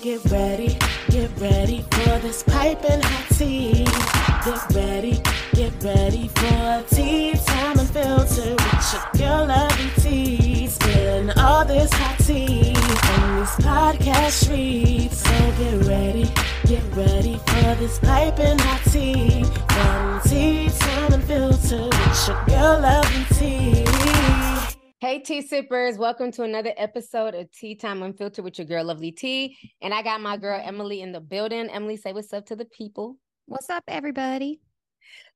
Get ready, get ready for this piping hot tea. Get ready, get ready for tea time unfiltered with your girl lovely tea. Spilling all this hot tea on these podcast streets. So get ready, get ready for this piping hot tea. From tea time unfiltered with your girl lovely tea. Hey, tea sippers, welcome to another episode of Tea Time Unfiltered with your girl, Lovely Tea. And I got my girl Emily in the building. Emily, say what's up to the people. What's up, everybody?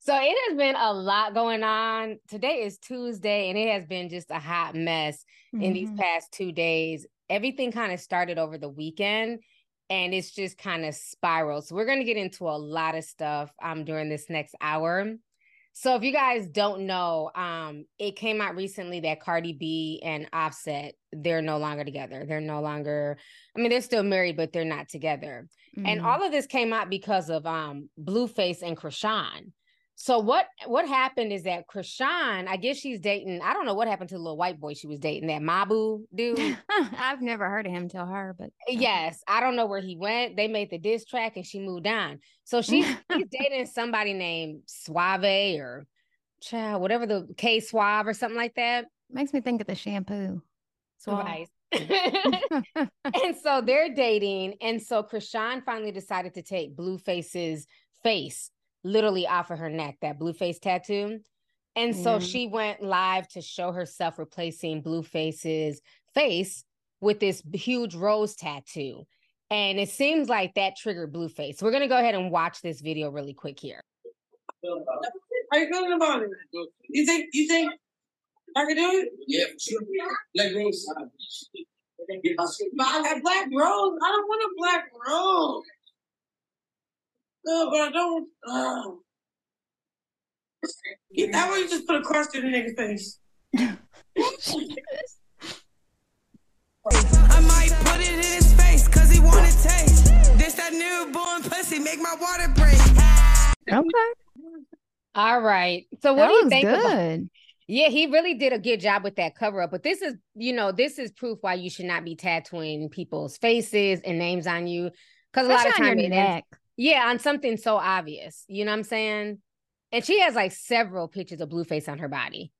So it has been a lot going on. Today is Tuesday, and it has been just a hot mess mm-hmm. in these mm-hmm. past two days. Everything kind of started over the weekend, and it's just kind of spiraled. So we're going to get into a lot of stuff um, during this next hour. So if you guys don't know, um, it came out recently that Cardi B and Offset, they're no longer together. They're no longer, I mean, they're still married, but they're not together. Mm-hmm. And all of this came out because of um Blueface and Chrisean. So what what happened is that Chrisean, I guess she's dating. I don't know what happened to the little white boy she was dating, that Mabu dude. I've never heard of him till her, but eh, yes, I don't know where he went. They made the diss track and she moved on. So she's she's dating somebody named Suave or child, whatever the K Suave or something like that. Makes me think of the shampoo. Suave. and so they're dating, and so Chrisean finally decided to take Blueface's face literally off of her neck, that Blueface tattoo. And so mm. she went live to show herself replacing Blueface's face with this huge rose tattoo. And it seems like that triggered Blueface. We're going to go ahead and watch this video really quick here. How you feeling about it? You think you think I can do it? Yeah, sure. Black rose. But I got black rose. I don't want a black rose. No, but I don't. Uh, that way you just put a crust through the nigga's face. I might put it in his face cause he want to taste. This that newborn pussy make my water break. Okay. All right. So what that do you think? Good. About- yeah, he really did a good job with that cover up. But this is, you know, this is proof why you should not be tattooing people's faces and names on you. Because a lot of times, neck. Yeah, on something so obvious. You know what I'm saying? And she has like several pictures of Blueface on her body.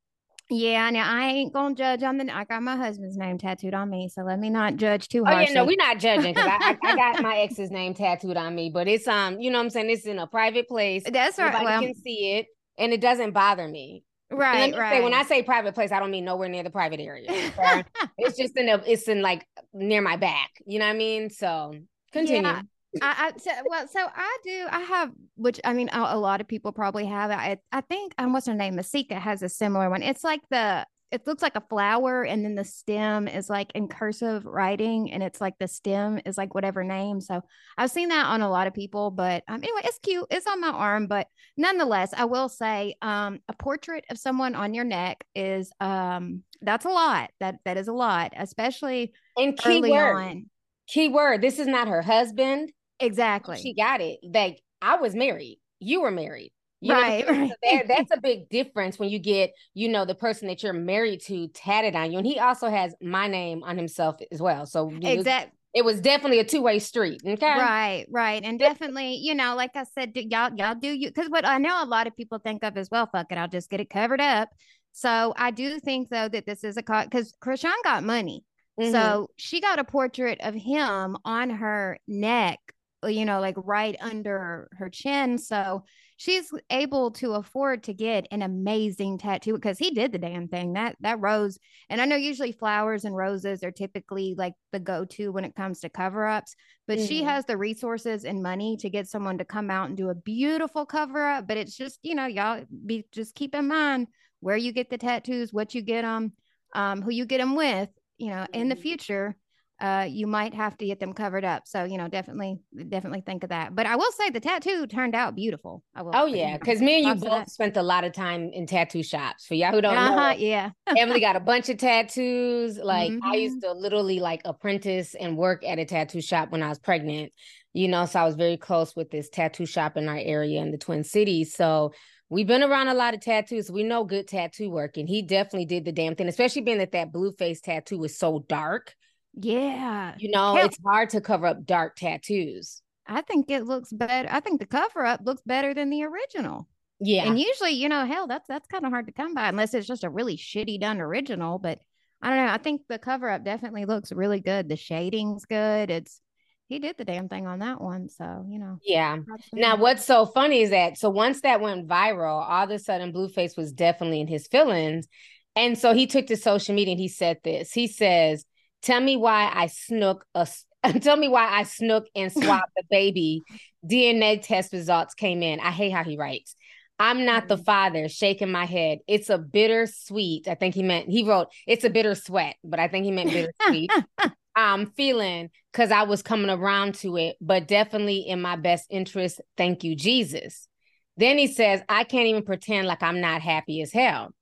Yeah, now I ain't gonna judge on the. I got my husband's name tattooed on me, so let me not judge too hard. Oh yeah, no, we're not judging because I, I, I, got my ex's name tattooed on me, but it's um, you know what I'm saying. It's in a private place. That's right. Nobody well, can see it, and it doesn't bother me. Right, right. Say, when I say private place, I don't mean nowhere near the private area. it's just in a, it's in like near my back. You know what I mean? So continue. Yeah. I, I so, well, so I do. I have, which I mean, a, a lot of people probably have. I I think, um, what's her name? Masika has a similar one. It's like the it looks like a flower and then the stem is like in cursive writing and it's like the stem is like whatever name so i've seen that on a lot of people but um, anyway it's cute it's on my arm but nonetheless i will say um, a portrait of someone on your neck is um, that's a lot that that is a lot especially and keyword on. keyword this is not her husband Exactly. She got it. Like I was married. You were married. You right. right. That, that's a big difference when you get, you know, the person that you're married to tatted on you. And he also has my name on himself as well. So exactly. It was definitely a two-way street. Okay. Right, right. And definitely, you know, like I said, y'all, y'all do you because what I know a lot of people think of as well, fuck it, I'll just get it covered up. So I do think though that this is a because Chrisean got money. Mm-hmm. So she got a portrait of him on her neck you know, like right under her chin. So she's able to afford to get an amazing tattoo because he did the damn thing. That that rose, and I know usually flowers and roses are typically like the go-to when it comes to cover-ups, but mm-hmm. she has the resources and money to get someone to come out and do a beautiful cover-up. But it's just, you know, y'all be just keep in mind where you get the tattoos, what you get them, um, who you get them with, you know, in the mm-hmm. future uh, you might have to get them covered up. So, you know, definitely, definitely think of that. But I will say the tattoo turned out beautiful. I will. Oh, yeah. Cause me and you both spent a lot of time in tattoo shops. For y'all who don't uh-huh, know, yeah. Emily got a bunch of tattoos. Like mm-hmm. I used to literally like apprentice and work at a tattoo shop when I was pregnant, you know, so I was very close with this tattoo shop in our area in the Twin Cities. So we've been around a lot of tattoos. We know good tattoo work, and he definitely did the damn thing, especially being that that Blueface tattoo was so dark Yeah. You know, Hell- it's hard to cover up dark tattoos. I think it looks better. I think the cover up looks better than the original. Yeah. And usually, you know, hell, that's that's kind of hard to come by unless it's just a really shitty done original. But I don't know. I think the cover up definitely looks really good. The shading's good. It's he did the damn thing on that one. So, you know. yeah. Now, what's so funny is that so once that went viral, all of a sudden Blueface was definitely in his feelings. And so he took to social media and he said this. He says, Tell me why I snook a tell me why I snook and swapped the baby. DNA test results came in. I hate how he writes. I'm not the Mhm. father, shaking my head. It's a bittersweet. I think he meant he wrote it's a bitter sweat, but I think he meant bittersweet. I'm feeling because I was coming around to it, but definitely in my best interest. Thank you, Jesus. Then he says, I can't even pretend like I'm not happy as hell.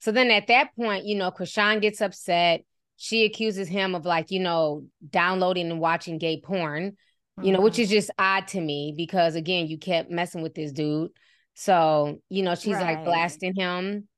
So then at that point, you know, Chrisean gets upset. She accuses him of like, you know, downloading and watching gay porn, you know, which Mhm. is just odd to me because again, you kept messing with this dude. So, you know, she's like blasting him.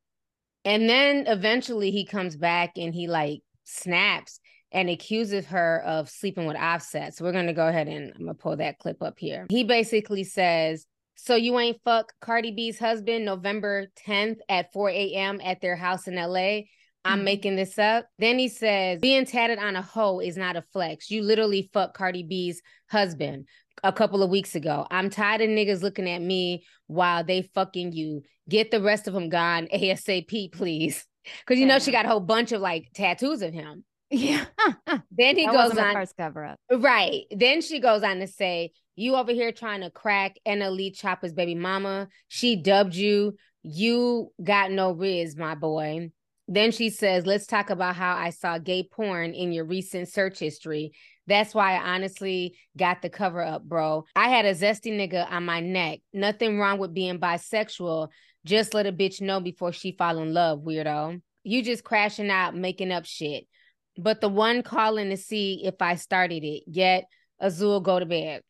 And then eventually he comes back and he like snaps and accuses her of sleeping with Offset. So we're gonna go ahead and I'm gonna pull that clip up here. He basically says, "So you ain't fuck Cardi B's husband November 10th at 4 a.m. at their house in L.A." I'm Mhm. making this up. Then he says, "Being tatted on a hoe is not a flex. You literally fuck Cardi B's husband." A couple of weeks ago, I'm tired of niggas looking at me while they fucking you. Get the rest of them gone ASAP, please. Because you know she got a whole bunch of like tattoos of him. Yeah. Then he that goes on, first cover up. right? Then she goes on to say, "You over here trying to crack NLE Chopper's baby mama. She dubbed you. You got no riz, my boy." Then she says, "Let's talk about how I saw gay porn in your recent search history. That's why I honestly got the cover up, bro. I had a zesty nigga on my neck. Nothing wrong with being bisexual. Just let a bitch know before she fall in love, weirdo. You just crashing out, making up shit. But the one calling to see if I started it. Yet Azul go to bed.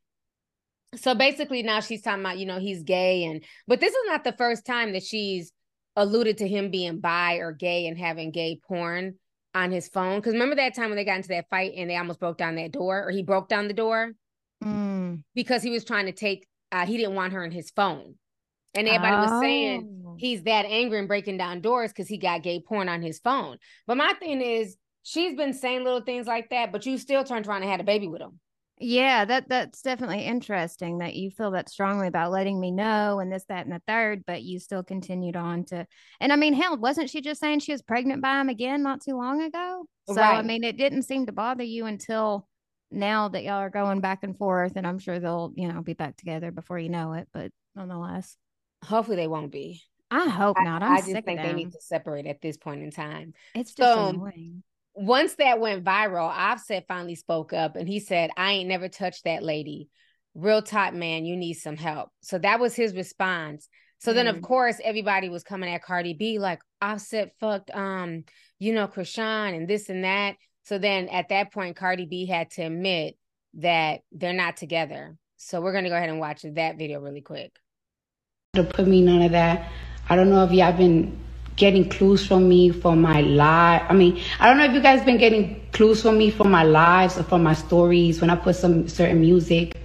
So basically now she's talking about, you know, he's gay and but this is not the first time that she's alluded to him being bi or gay and having gay porn on his phone. Cause remember that time when they got into that fight and they almost broke down that door, or he broke down the door Mm. because he was trying to take uh he didn't want her in his phone. And everybody was saying Oh. he's that angry and breaking down doors because he got gay porn on his phone. But my thing is, she's been saying little things like that, but you still turned around and had a baby with him. Yeah, that that's definitely interesting that you feel that strongly about letting me know and this, that, and the third, but you still continued on to and I mean, hell, wasn't she just saying she was pregnant by him again not too long ago? Oh, so I mean, it didn't seem to bother you until now that y'all are going back and forth, and I'm sure they'll, you know, be back together before you know it. But nonetheless, Hopefully they won't be. I hope I, not. I'm I just think they need to separate at this point in time. It's just So, annoying. Once that went viral, Offset finally spoke up and he said, I ain't never touched that lady. Real top man, you need some help. So that was his response. So then of Mm. course everybody was coming at Cardi B like Offset fucked um, you know, Chrisean and this and that. So then at that point, Cardi B had to admit that they're not together. So we're gonna go ahead and watch that video really quick. to put me none of that. I don't know if y'all been getting clues from me for my live. I mean, I don't know if you guys been getting clues from me for my lives or for my stories when I put some certain music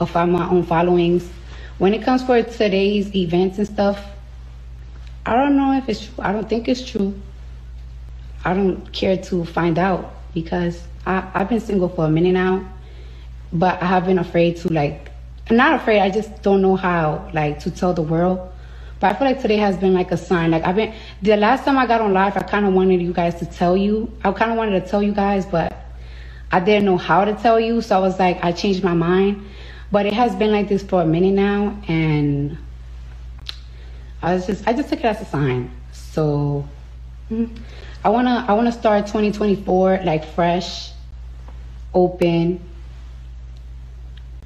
or from my own followings. When it comes for today's events and stuff, I don't know if it's true. I don't think it's true. I don't care to find out because I, I've been single for a minute now, but I have been afraid to like, I'm not afraid. I just don't know how like to tell the world. But I feel like today has been like a sign. Like I've been the last time I got on live, I kind of wanted you guys to tell you. I kind of wanted to tell you guys, but I didn't know how to tell you. So I was like, I changed my mind. But it has been like this for a minute now, and I was just I just took it as a sign. So mm, I wanna I wanna start 2024 like fresh, open.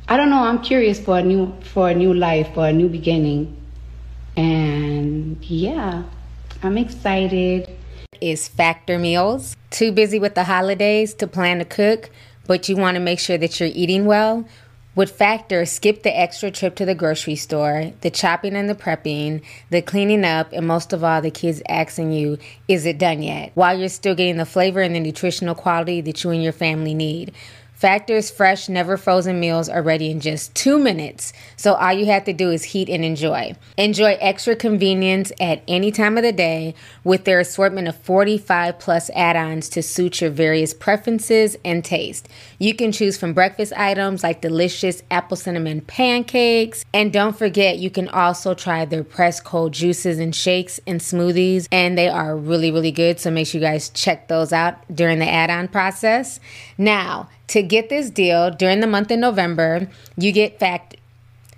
I don't know. I'm curious for a new for a new life, for a new beginning, and yeah, I'm excited. is Factor Meals. Too busy with the holidays to plan to cook, but you want to make sure that you're eating well? With Factor, skip the extra trip to the grocery store, the chopping and the prepping, the cleaning up, and most of all, the kids asking you, is it done yet? While you're still getting the flavor and the nutritional quality that you and your family need. Factor's fresh, never frozen meals are ready in just two minutes, so all you have to do is heat and enjoy. Enjoy extra convenience at any time of the day with their assortment of 45 plus add ons to suit your various preferences and taste. You can choose from breakfast items like delicious apple cinnamon pancakes, and don't forget you can also try their pressed cold juices and shakes and smoothies, and they are really, really good. So make sure you guys check those out during the add on process. Now, to get this deal during the month of November, you get fact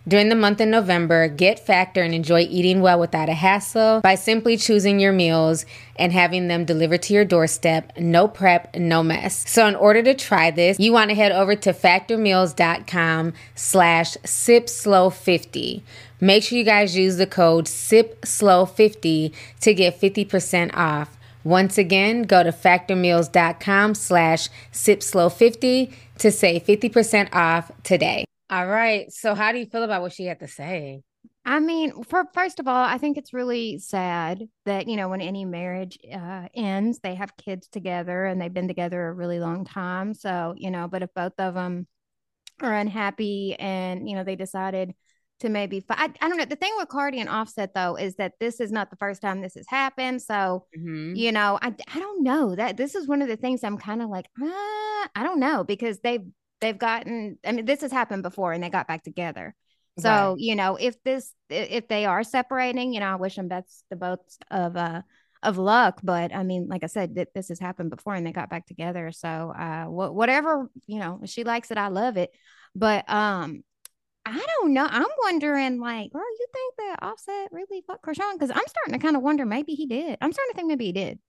during the month of November, get Factor and enjoy eating well without a hassle by simply choosing your meals and having them delivered to your doorstep. No prep, no mess. So in order to try this, you want to head over to factormeals.com slash sipslow50. Make sure you guys use the code SIPSLOW50 to get 50% off. Once again, go to factormeals.com slash sipslow50 to save 50% off today. All right. So how do you feel about what she had to say? I mean, for first of all, I think it's really sad that you know when any marriage uh, ends, they have kids together and they've been together a really long time. So you know, but if both of them are unhappy and you know they decided to maybe I, I don't know the thing with cardi and offset though is that this is not the first time this has happened so mm-hmm. you know I, I don't know that this is one of the things i'm kind of like uh, i don't know because they've they've gotten i mean this has happened before and they got back together so right. you know if this if they are separating you know i wish them best the both of uh of luck but i mean like i said that this has happened before and they got back together so uh wh- whatever you know she likes it i love it but um I don't know. I'm wondering, like, girl, you think that Offset really fucked Chrisean? Because I'm starting to kind of wonder maybe he did. I'm starting to think maybe he did.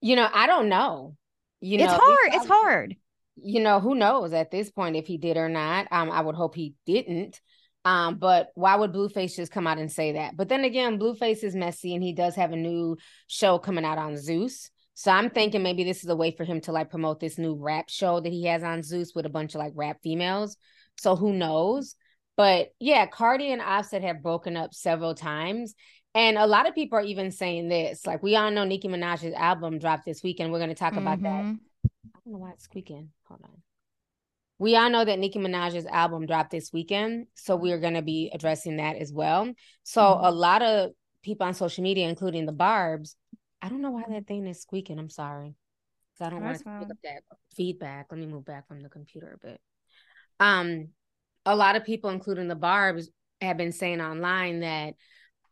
You know, I don't know. You know, it's hard. It's hard. You know, who knows at this point if he did or not. Um, I would hope he didn't. Um, but why would Blueface just come out and say that? But then again, Blueface is messy and he does have a new show coming out on Zeus. So I'm thinking maybe this is a way for him to like promote this new rap show that he has on Zeus with a bunch of like rap females. So who knows? But yeah, Cardi and Offset have broken up several times. And a lot of people are even saying this. Like we all know Nicki Minaj's album dropped this weekend. We're going to talk mm-hmm. about that. Mm-hmm. I don't know why it's squeaking. Hold on. We all know that Nicki Minaj's album dropped this weekend. So we're going to be addressing that as well. So mm-hmm. a lot of people on social media, including the Barbs, I don't know why that thing is squeaking. I'm sorry. I don't want to pick up that feedback. Let me move back from the computer a bit. Um, a lot of people, including the Barbs, have been saying online that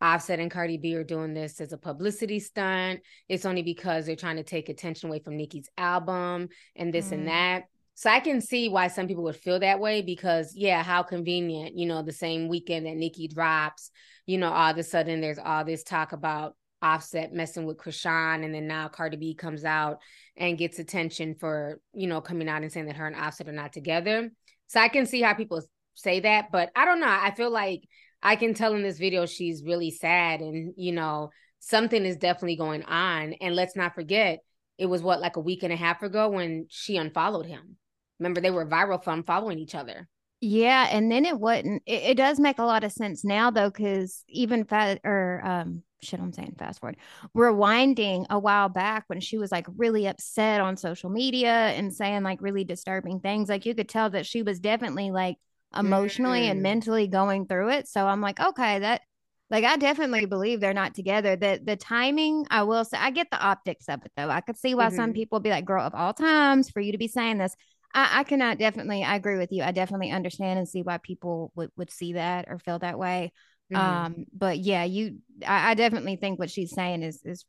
Offset and Cardi B are doing this as a publicity stunt. It's only because they're trying to take attention away from Nicki's album and this mm. and that. So I can see why some people would feel that way because, yeah, how convenient, you know, the same weekend that Nicki drops, you know, all of a sudden there's all this talk about Offset messing with Chrisean, and then now Cardi B comes out and gets attention for, you know, coming out and saying that her and Offset are not together. So I can see how people say that, but I don't know. I feel like I can tell in this video she's really sad and, you know, something is definitely going on. And let's not forget, it was what, like a week and a half ago when she unfollowed him. Remember, they were viral from following each other. Yeah, and then it wouldn't. It, it does make a lot of sense now, though, because even fast or um, shit I'm saying fast forward rewinding a while back when she was like really upset on social media and saying like really disturbing things like you could tell that she was definitely like emotionally mm. and mentally going through it so I'm like okay that like I definitely believe they're not together the the timing I will say I get the optics of it though I could see why mm-hmm. some people be like girl of all times for you to be saying this I, I cannot definitely I agree with you I definitely understand and see why people would would see that or feel that way Mm-hmm. Um, but yeah, you I, I, definitely think what she's saying is is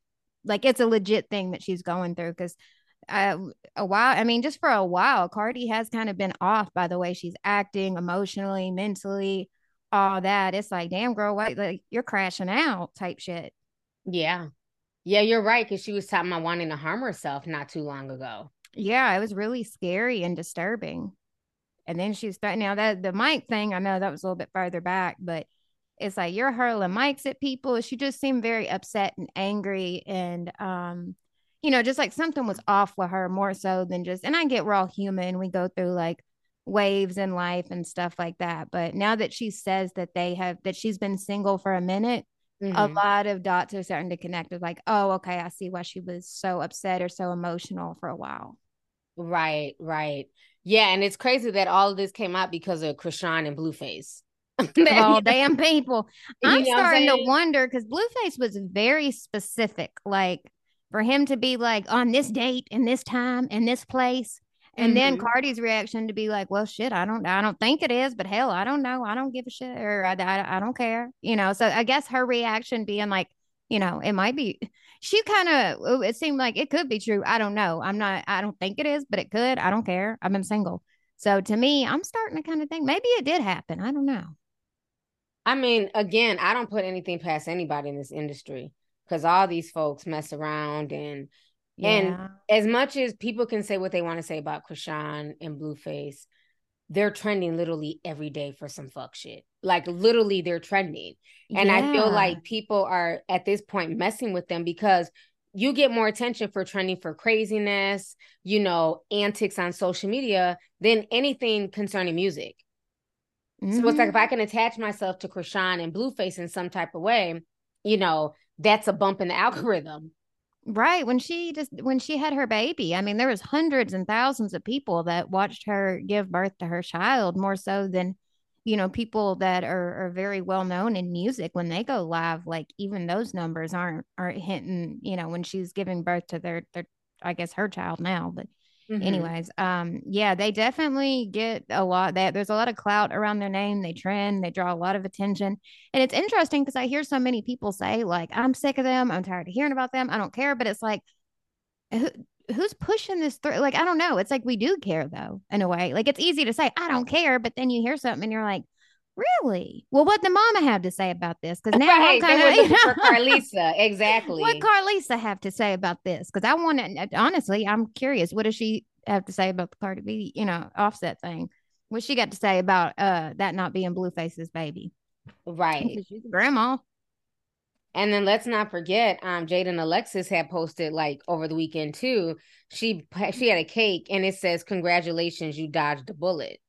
like it's a legit thing that she's going through because uh, a while I mean, just for a while, Cardi has kind of been off by the way she's acting emotionally, mentally, all that. It's like, damn girl, what like you're crashing out type shit. Yeah. Yeah, you're right. Cause she was talking about wanting to harm herself not too long ago. Yeah, it was really scary and disturbing. And then she's starting now that the mic thing, I know that was a little bit further back, but it's like you're hurling mics at people. She just seemed very upset and angry and um you know, just like something was off with her more so than just and I get we're all human. We go through like waves in life and stuff like that. But now that she says that they have that she's been single for a minute, mm-hmm. a lot of dots are starting to connect with like, oh, okay, I see why she was so upset or so emotional for a while. Right, right. Yeah, and it's crazy that all of this came out because of Chrisean and Blueface. oh damn people. I'm you know starting I'm to wonder because Blueface was very specific. Like for him to be like on this date and this time and this place and mm-hmm. then Cardi's reaction to be like, "Well, shit, I don't, I don't think it is, but hell, I don't know, I don't give a shit, or I, I, I don't care," you know. So I guess her reaction being like, you know, it might be. She kind of, oh, it seemed like it could be true. I don't know. I'm not. I don't think it is, but it could. I don't care. I've been single. So to me, I'm starting to kind of think maybe it did happen. I don't know. I mean, again, I don't put anything past anybody in this industry because all these folks mess around and yeah. And as much as people can say what they want to say about Chrisean and Blueface, they're trending literally every day for some fuck shit. Like literally they're trending. And yeah. I feel like people are at this point messing with them because you get more attention for trending for craziness, you know, antics on social media than anything concerning music. Mm-hmm. So it's like if I mm-hmm. can attach myself to Chrisean and Blueface in some type of way, you know, that's a bump in the algorithm. Right. When she just when she had her baby, I mean, there was hundreds and thousands of people that watched her give birth to her child, more so than, you know, people that are, are very well known in music when they go live. Like even those numbers aren't aren't hitting, you know, when she's giving birth to their their I guess her child now, but Mm-hmm. Anyways, um, yeah, they definitely get a lot that there's a lot of clout around their name. They trend, they draw a lot of attention. And it's interesting because I hear so many people say, like, I'm sick of them, I'm tired of hearing about them, I don't care. But it's like who, who's pushing this through? Like, I don't know. It's like we do care though, in a way. Like it's easy to say, I don't care, but then you hear something and you're like, Really? Well, what the mama have to say about this? Because now right, I'm kind of you know, for Karlissa. Exactly. what Karlissa have to say about this? Because I want to honestly, I'm curious. What does she have to say about the Cardi B, you know, offset thing? What she got to say about uh that not being Blueface's baby? Right. She's a grandma. And then let's not forget, um, Jaidyn Alexis had posted like over the weekend too. She she had a cake and it says, "Congratulations, you dodged a bullet."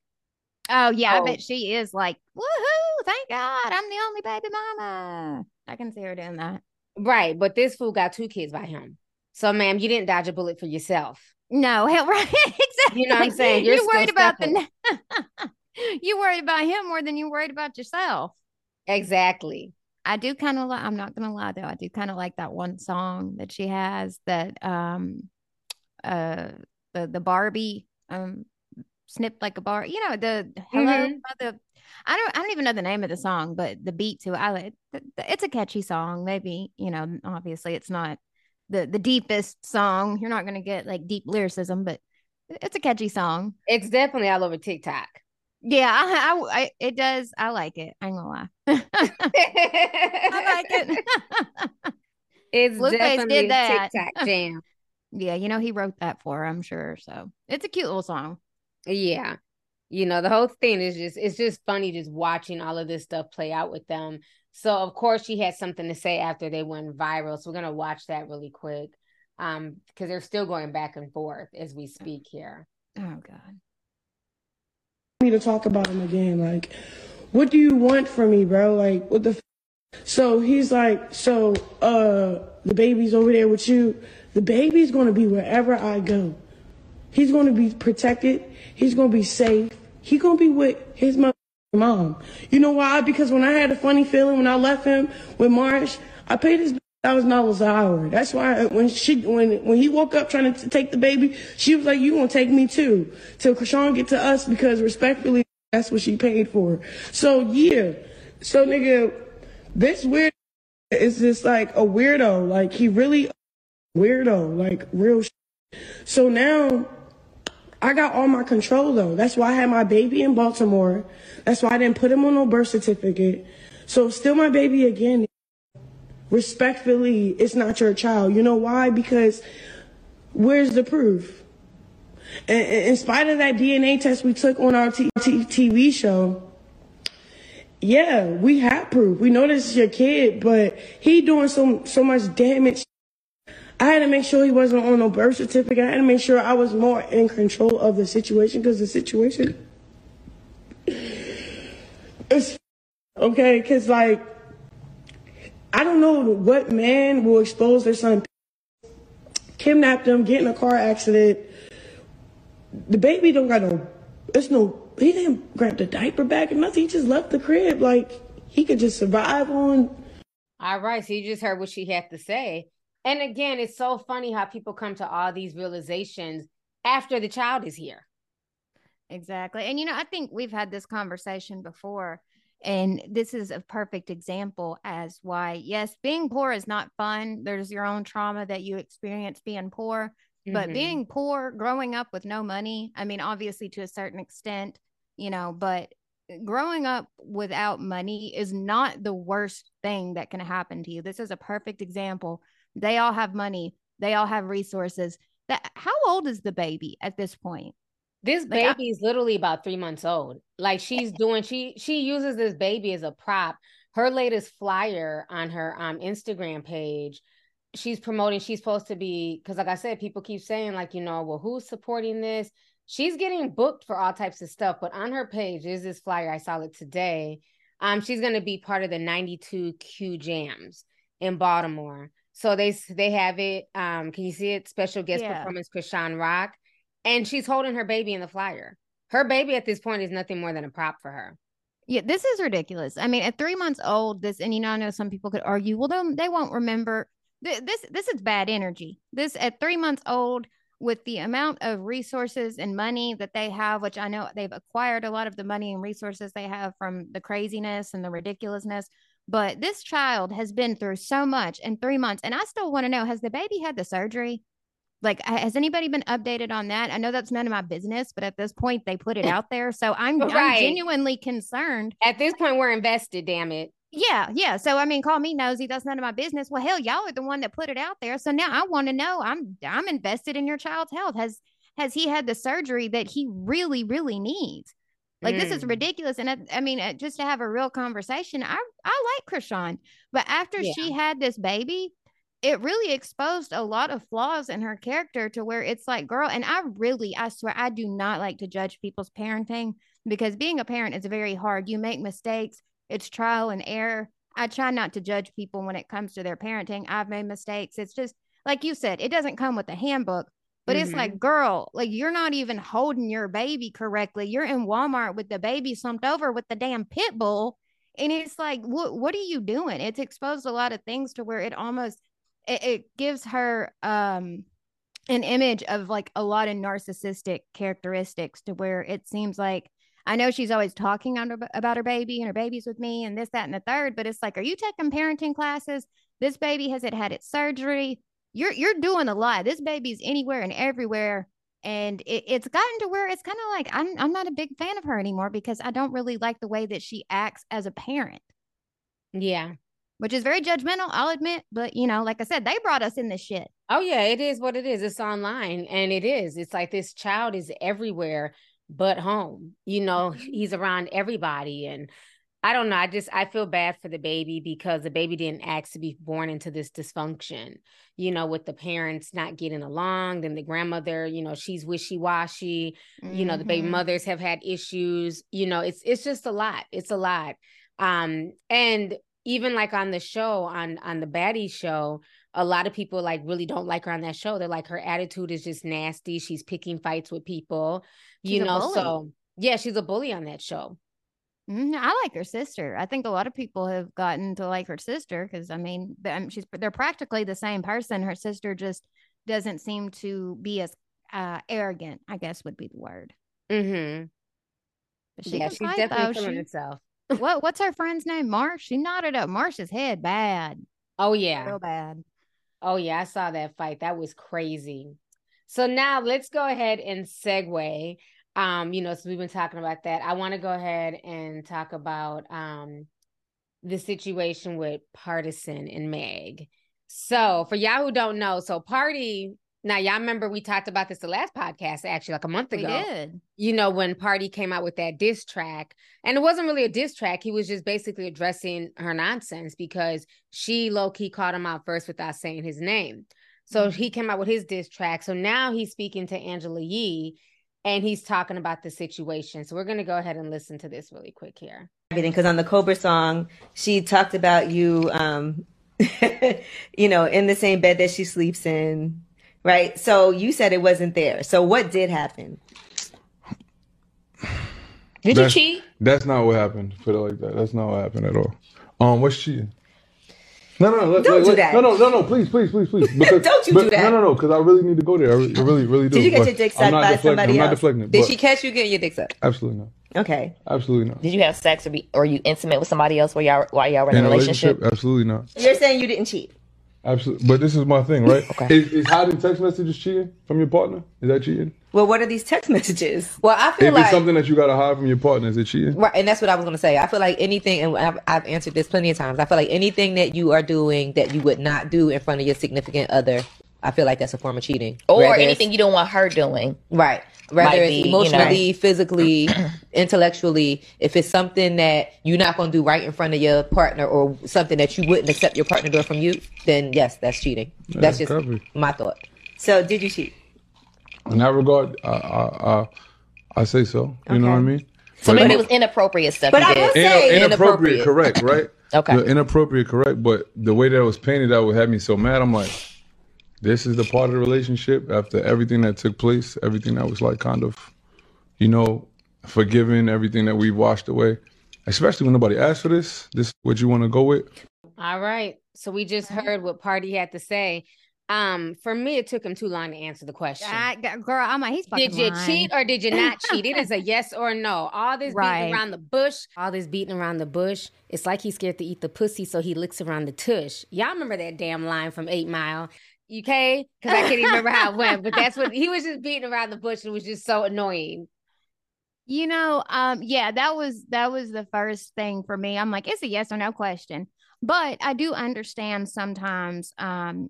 Oh yeah, oh. I bet she is like, woohoo! Thank God, I'm the only baby mama. I can see her doing that. Right, but this fool got two kids by him. So, ma'am, you didn't dodge a bullet for yourself. No, hell, right, exactly. You know what I'm saying? You're, You're worried about the. you worried about him more than you worried about yourself. Exactly. I do kind of like. I'm not gonna lie though. I do kind of like that one song that she has that um, uh, the the Barbie um snipped like a bar. You know the hello mm-hmm. the. I don't. I don't even know the name of the song, but the beat to it. I. It's a catchy song. Maybe you know. Obviously, it's not the the deepest song. You're not going to get like deep lyricism, but it's a catchy song. It's definitely all over TikTok. Yeah, I, I, I it does. I like it. I'm gonna lie. I like it. it's Blueface definitely did that. TikTok jam. yeah, you know he wrote that for her, I'm sure. So it's a cute little song. Yeah. You know, the whole thing is just it's just funny just watching all of this stuff play out with them. So of course she had something to say after they went viral. So we're gonna watch that really quick. Um, because they're still going back and forth as we speak here. Oh God. Me to talk about him again. Like, what do you want from me, bro? Like, what the f- so he's like, so uh the baby's over there with you. The baby's gonna be wherever I go. He's gonna be protected. He's gonna be safe. He's gonna be with his mom. You know why? Because when I had a funny feeling when I left him with Marsh, I paid his thousand dollars an hour. That's why when she when when he woke up trying to take the baby, she was like, "You gonna take me too?" Till Chrisean get to us because respectfully, that's what she paid for. So yeah, so nigga, this weird is just like a weirdo. Like he really weirdo. Like real. So now I got all my control though. That's why I had my baby in Baltimore. That's why I didn't put him on no birth certificate. So still my baby again. Respectfully, it's not your child. You know why? Because where's the proof? And, in spite of that DNA test we took on our TV show, yeah, we have proof. We know this is your kid, but he doing so so much damage I had to make sure he wasn't on no birth certificate. I had to make sure I was more in control of the situation because the situation It's okay, cause like I don't know what man will expose their son, kidnap them, get in a car accident. The baby don't got no. It's no. He didn't grab the diaper bag or nothing. He just left the crib. Like he could just survive on. All right, so you just heard what she had to say. And again, it's so funny how people come to all these realizations after the child is here. Exactly. And you know, I think we've had this conversation before. And this is a perfect example as why, yes, being poor is not fun. There's your own trauma that you experience being poor. Mm-hmm. But being poor, growing up with no money, I mean, obviously to a certain extent, you know, but growing up without money is not the worst thing that can happen to you. This is a perfect example. They all have money, they all have resources. That how old is the baby at this point? This like baby I, is literally about three months old. Like she's doing, she she uses this baby as a prop. Her latest flyer on her um Instagram page, she's promoting. She's supposed to be because, like I said, people keep saying like, you know, well, who's supporting this? She's getting booked for all types of stuff, but on her page is this flyer. I saw it today. Um, she's going to be part of the 92 Q Jams in Baltimore. So they they have it. Um, can you see it? Special guest yeah. performance, Chrisean Rock and she's holding her baby in the flyer. Her baby at this point is nothing more than a prop for her. Yeah, this is ridiculous. I mean, at three months old, this, and you know, I know some people could argue, well, they, they won't remember. This, this is bad energy. This at three months old, with the amount of resources and money that they have, which I know they've acquired a lot of the money and resources they have from the craziness and the ridiculousness. But this child has been through so much in three months. And I still want to know has the baby had the surgery? Like, has anybody been updated on that? I know that's none of my business, but at this point, they put it out there. So I'm, right. I'm genuinely concerned. At this point, we're invested, damn it. Yeah, yeah. So I mean, call me nosy. That's none of my business. Well, hell, y'all are the one that put it out there. So now I want to know. I'm I'm invested in your child's health. Has has he had the surgery that he really really needs? Like mm. this is mm. ridiculous. And I, I mean, uh, just to have a real conversation, I I like Chrisean, but after yeah. she had this baby, it really exposed a lot of flaws in her character to where it's like, girl, and I really, I swear, I do not like to judge people's parenting because being a parent is very hard. You make mistakes, it's trial and error. I try not to judge people when it comes to their parenting. I've made mistakes. It's just like you said, it doesn't come with a handbook, but mm-hmm. it's like, mm-hmm. girl, like you're not even holding your baby correctly. You're in Walmart with the baby slumped over with the damn pit bull. And it's like, what what are you doing? It's exposed a lot of things to where it almost it, it gives her um an image of like a lot of narcissistic characteristics to where it seems like I know she's always talking under, about her baby and her baby's with me and this, that, and the third, but it's like, are you taking parenting classes? This baby has it had its surgery. You're you're doing a lot. This baby's anywhere and everywhere. And it, it's gotten to where it's kind of like I'm I'm not a big fan of her anymore because I don't really like the way that she acts as a parent. Yeah which is very judgmental, I'll admit. But you know, like I said, they brought us in this shit. Oh yeah, it is what it is. It's online, and it is. It's like this child is everywhere but home. You know, mm-hmm. he's around everybody, and I don't know. I just I feel bad for the baby because the baby didn't ask to be born into this dysfunction. You know, with the parents not getting along, then the grandmother, you know, she's wishy washy. Mm-hmm. You know, the baby mm-hmm. mothers have had issues. You know, it's it's just a lot. It's a lot. Um, and even like on the show on on the baddie show a lot of people like really don't like her on that show they're like her attitude is just nasty she's picking fights with people she's you know so yeah she's a bully on that show mm-hmm. I like her sister. I think a lot of people have gotten to like her sister because I mean, she's they're practically the same person. Her sister just doesn't seem to be as uh, arrogant. I guess would be the word. Mm-hmm. But she yeah, she's fight, definitely killing she, herself what what's her friend's name? Marsh. She nodded up Marsh's head bad. Oh yeah. Real bad. Oh yeah, I saw that fight. That was crazy. So now let's go ahead and segue. Um, you know, so we've been talking about that. I want to go ahead and talk about um the situation with Pardison and Meg. So for y'all who don't know, so Pardi now, y'all remember we talked about this the last podcast, actually, like a month ago. We did. You know, when Pardi came out with that diss track, and it wasn't really a diss track. He was just basically addressing her nonsense because she low key called him out first without saying his name. So mm-hmm. he came out with his diss track. So now he's speaking to Angela Yee, and he's talking about the situation. So we're going to go ahead and listen to this really quick here. Because on the Cobra song, she talked about you, um, you know, in the same bed that she sleeps in, right? So you said it wasn't there. So what did happen? Did That's- you cheat? That's not what happened. Put it like that. That's not what happened at all. Um, what's cheating? No, no, no. Don't do that. No, no, no, no. Please, please, please, please. Because, Don't you but- do that. No, no, no. Because I really need to go there. I really, really, really do. Did you get your dick sucked by deflecting. somebody I'm not else? deflecting. Did but she catch you getting your dick sucked? Absolutely not. Okay. Absolutely not. Did you have sex or be or you intimate with somebody else while y'all while y'all were in In a a relationship? relationship, absolutely not. You're saying you didn't cheat. Absolutely. But this is my thing, right? Okay. Is, is hiding text messages cheating from your partner? Is that cheating? Well, what are these text messages? Well, I feel If like it's something that you gotta hide from your partner, is it cheating? Right, and that's what I was gonna say. I feel like anything, and I've, I've answered this plenty of times. I feel like anything that you are doing that you would not do in front of your significant other, I feel like that's a form of cheating. or Whether anything you don't want her doing. right? Whether Might it's be, you know. emotionally, physically, intellectually, if it's something that you're not gonna do right in front of your partner, or something that you wouldn't accept your partner doing from you, then yes, that's cheating. that's just copy. my thought. So did you cheat? In that regard, I, I, I, I say so. You know what I mean? So But- maybe it was inappropriate stuff But I did. will Ina- say- inappropriate, correct, right? Okay. The inappropriate, correct. But the way that it was painted, that would have me so mad. I'm like, this is the part of the relationship after everything that took place, everything that was like kind of, you know, forgiven, everything that we washed away. Especially when nobody asked for this. This is what you want to go with. All right. So we just heard what Pardi had to say. Um, for me, it took him too long to answer the question. I, girl, I'm like, he's Did you lying. cheat or did you not cheat? It is a yes or no. All this Right. beating around the bush, all this beating around the bush. It's like he's scared to eat the pussy, so he licks around the tush. Y'all remember that damn line from Eight Mile? Okay, because I can't even remember how it went, but that's what he was just beating around the bush. It was just so annoying. You know, um, yeah, that was that was the first thing for me. I'm like, it's a yes or no question. But I do understand sometimes um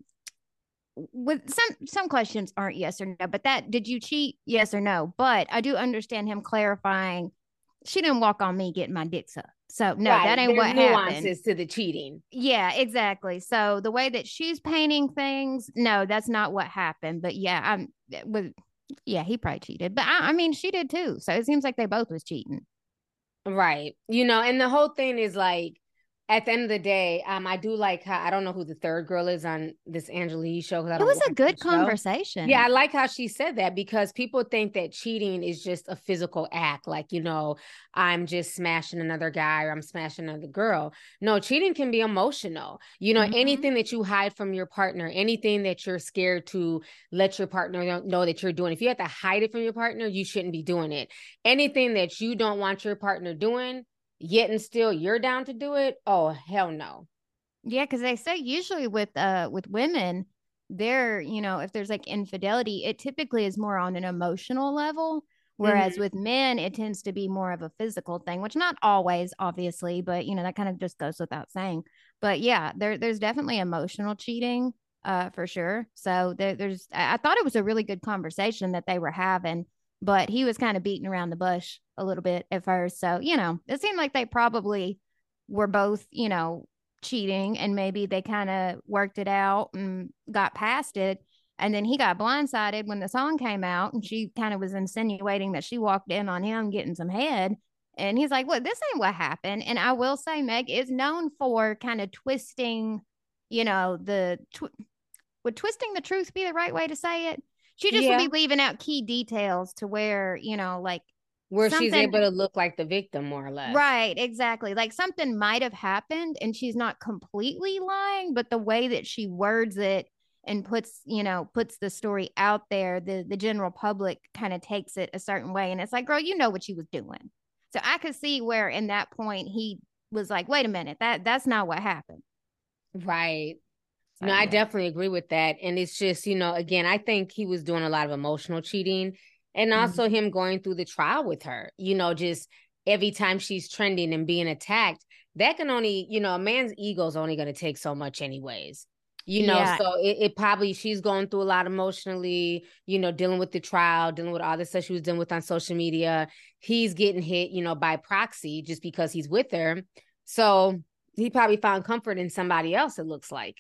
with some some questions aren't yes or no, but that did you cheat? Yes or no. But I do understand him clarifying she didn't walk on me getting my dick sucked. So no, Right, that ain't there's what happened. nuances to the cheating. Yeah, exactly. So the way that she's painting things, no, that's not what happened. But yeah, I'm eh, with yeah, he probably cheated. But I, I mean she did too. So it seems like they both was cheating. Right. You know, and the whole thing is like at the end of the day, um, I do like how I don't know who the third girl is on this Angelique show. It was a good conversation. Yeah, I like how she said that because people think that cheating is just a physical act. Like, you know, I'm just smashing another guy or I'm smashing another girl. No, cheating can be emotional. You know, Mhm. anything that you hide from your partner, anything that you're scared to let your partner know that you're doing. If you have to hide it from your partner, you shouldn't be doing it. Anything that you don't want your partner doing, yet and still you're down to do it. Oh, hell no. Yeah, because they say usually with uh with women, they're you know if there's like infidelity, it typically is more on an emotional level. Whereas with men, it tends to be more of a physical thing, which not always, obviously, but you know that kind of just goes without saying. But yeah, there there's definitely emotional cheating, uh, for sure. So there, there's I thought it was a really good conversation that they were having, but he was kind of beating around the bush a little bit at first. So you know, it seemed like they probably were both, you know, cheating and maybe they kind of worked it out and got past it. And then he got blindsided when the song came out and she kind of was insinuating that she walked in on him getting some head. And he's like, Well, this ain't what happened. And I will say, Meg is known for kind of twisting, you know, the tw- would twisting the truth be the right way to say it? She just Yeah. would be leaving out key details to where, you know, like Where she's Something- able to look like the victim, more or less. Right, exactly. Like something might have happened and she's not completely lying, but the way that she words it and puts, you know, puts the story out there, the the general public kind of takes it a certain way and it's like, girl, you know what you was doing. So I could see where in that point he was like, "Wait a minute. That that's not what happened." Right. No, I definitely agree with that. And it's just, you know, again, I think he was doing a lot of emotional cheating and Mhm. also him going through the trial with her, you know, just every time she's trending and being attacked, that can only, you know, a man's ego is only going to take so much, anyways. You know, Yeah. so it, it probably she's going through a lot emotionally, you know, dealing with the trial, dealing with all the stuff she was dealing with on social media. He's getting hit, you know, by proxy just because he's with her. So he probably found comfort in somebody else, it looks like.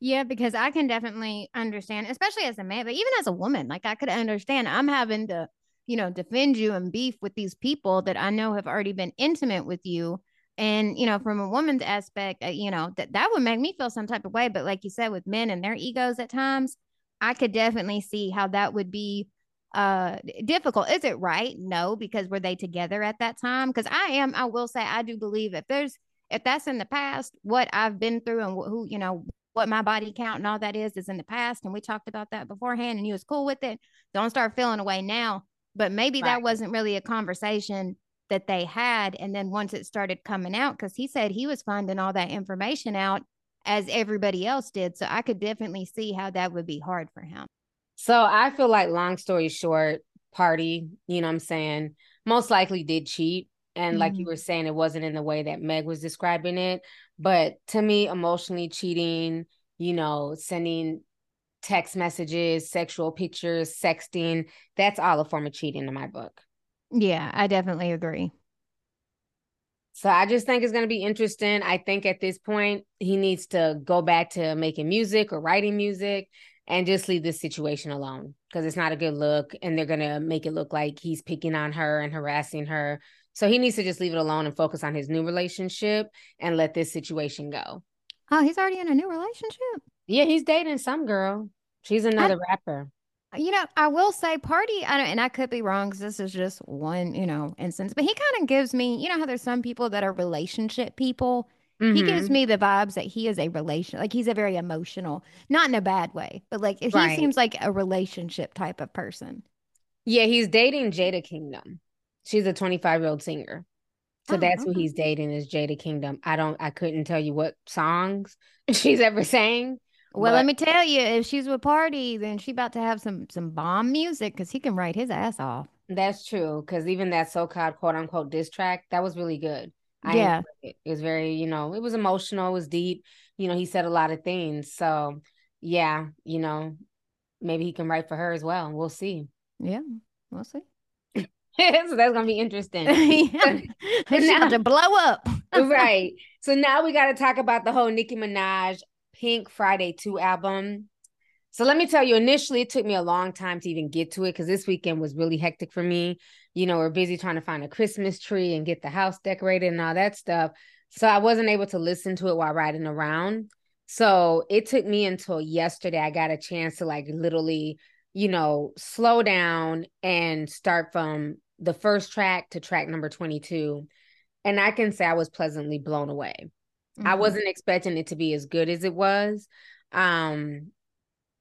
Yeah, because I can definitely understand, especially as a man, but even as a woman, like I could understand I'm having to you know, defend you and beef with these people that I know have already been intimate with you. And, you know, from a woman's aspect, uh, you know, that that would make me feel some type of way. But like you said, with men and their egos at times, I could definitely see how that would be uh difficult. Is it right? No, because were they together at that time? Because I am, I will say, I do believe if there's if that's in the past, what I've been through and who, you know, what my body count and all that is is in the past. And we talked about that beforehand and you was cool with it. Don't start feeling away now. But maybe that wasn't really a conversation that they had. And then once it started coming out, because he said he was finding all that information out as everybody else did. So I could definitely see how that would be hard for him. So I feel like, long story short, Pardi, you know what I'm saying, most likely did cheat. And like you Mhm. were saying, it wasn't in the way that Meg was describing it. But to me, emotionally cheating, you know, sending text messages, sexual pictures, sexting, that's all a form of cheating in my book. Yeah, I definitely agree. So I just think it's going to be interesting. I think at this point, he needs to go back to making music or writing music and just leave this situation alone because it's not a good look. And they're going to make it look like he's picking on her and harassing her. So he needs to just leave it alone and focus on his new relationship and let this situation go. Oh, he's already in a new relationship. Yeah, he's dating some girl. She's another rapper. You know, I will say Pardi, I don't, and I could be wrong because this is just one, you know, instance, but he kind of gives me, you know, how there's some people that are relationship people. He mm-hmm. gives me the vibes that he is a relation, like he's a very emotional, not in a bad way, but like he Right. seems like a relationship type of person. Yeah, he's dating Jada Kingdom. She's a 25 year old singer. So Oh, that's who he's dating is Jada Kingdom. I don't I couldn't tell you what songs she's ever sang. Well, let me tell you, if she's with Pardi, then she about to have some some bomb music because he can write his ass off. that's true. Cause even that so-called quote unquote diss track, that was really good. I Yeah. it. It was very, you know, it was emotional, it was deep. You know, he said a lot of things. So yeah, you know, maybe he can write for her as well. We'll see. Yeah, we'll see. so that's gonna be interesting. yeah. She's about to blow up. right. So now we got to talk about the whole Nicki Minaj Pink Friday 2 album. So let me tell you, initially it took me a long time to even get to it because this weekend was really hectic for me. You know, we're busy trying to find a Christmas tree and get the house decorated and all that stuff. So I wasn't able to listen to it while riding around. So it took me until yesterday I got a chance to like literally, you know, slow down and start from the first track to track number 22 and I can say I was pleasantly blown away. I Mhm. wasn't expecting it to be as good as it was. Um,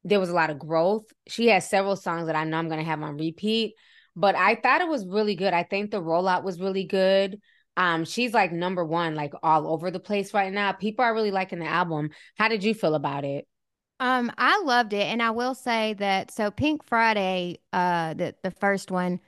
there was a lot of growth. She has several songs that I know I'm going to have on repeat, but I thought it was really good. I think the rollout was really good. Um, she's like number one, like all over the place right now. People are really liking the album. How did you feel about it? Um, I loved it, and I will say that so Pink Friday, uh, the the first one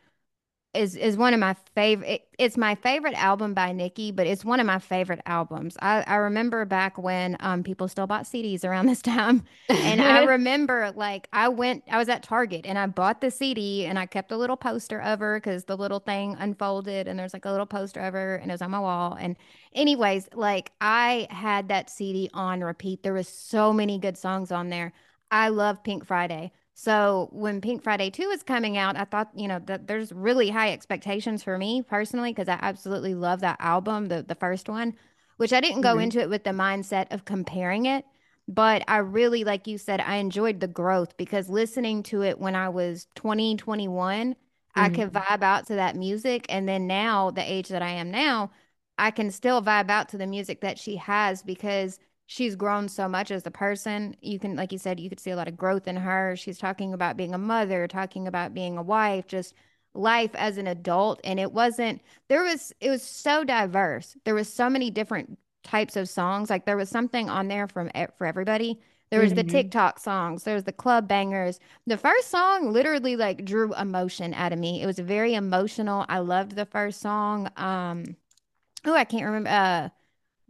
is is one of my favorite. It, it's my favorite album by Nicki, but it's one of my favorite albums. I I remember back when um people still bought CDs around this time, and I remember like I went, I was at Target and I bought the CD and I kept a little poster of her because the little thing unfolded and there's like a little poster of her and it was on my wall. And anyways, like I had that CD on repeat. There was so many good songs on there. I love Pink Friday. So when Pink Friday 2 is coming out, I thought, you know, that there's really high expectations for me personally because I absolutely love that album, the the first one, which I didn't go Mhm. into it with the mindset of comparing it. But I really, like you said, I enjoyed the growth because listening to it when I was 20, 21, I Mhm. could vibe out to that music. And then now, the age that I am now, I can still vibe out to the music that she has because she's grown so much as a person. You can, like you said, you could see a lot of growth in her. She's talking about being a mother, talking about being a wife, just life as an adult. And it wasn't, there was, it was so diverse. There was so many different types of songs. Like there was something on there from for everybody. There was the Mhm. TikTok songs, there was the club bangers. The first song literally like drew emotion out of me. It was very emotional. I loved the first song. Um, oh, I can't remember. Uh,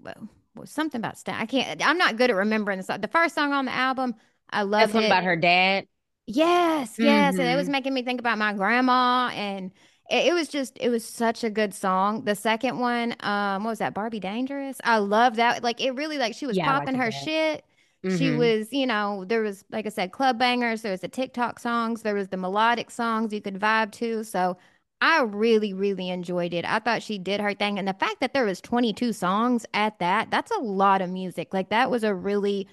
well, was something about Stan. I can't. I'm not good at remembering the song. The first song on the album, I love. That's loved one it. about her dad. Yes, yes, and it was Mhm. making me think about my grandma, and it, it was just it was such a good song. The second one, um, what was that? Barbie Dangerous. I love that. Like it really like she was Yeah, popping her that. shit. She Mhm. was, you know, there was, like I said, club bangers, there was the TikTok songs, there was the melodic songs you could vibe to. So I really, really enjoyed it. I thought she did her thing. And the fact that there was 22 songs at that, that's a lot of music. Like that was a really,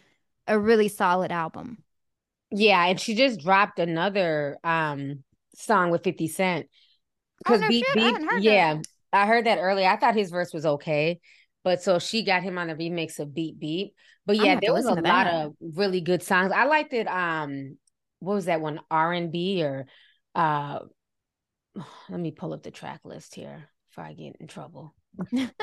a really solid album. Yeah, and she just dropped another um song with 50 Cent. Oh, Because no Beep, hadn't heard that. yeah, I heard that earlier. I thought his verse was okay, but so she got him on the remix of Beep Beep. But yeah, there was a lot of really good songs. I liked it. Um, what was that one? R&B or uh let me pull up the track list here before I get in trouble.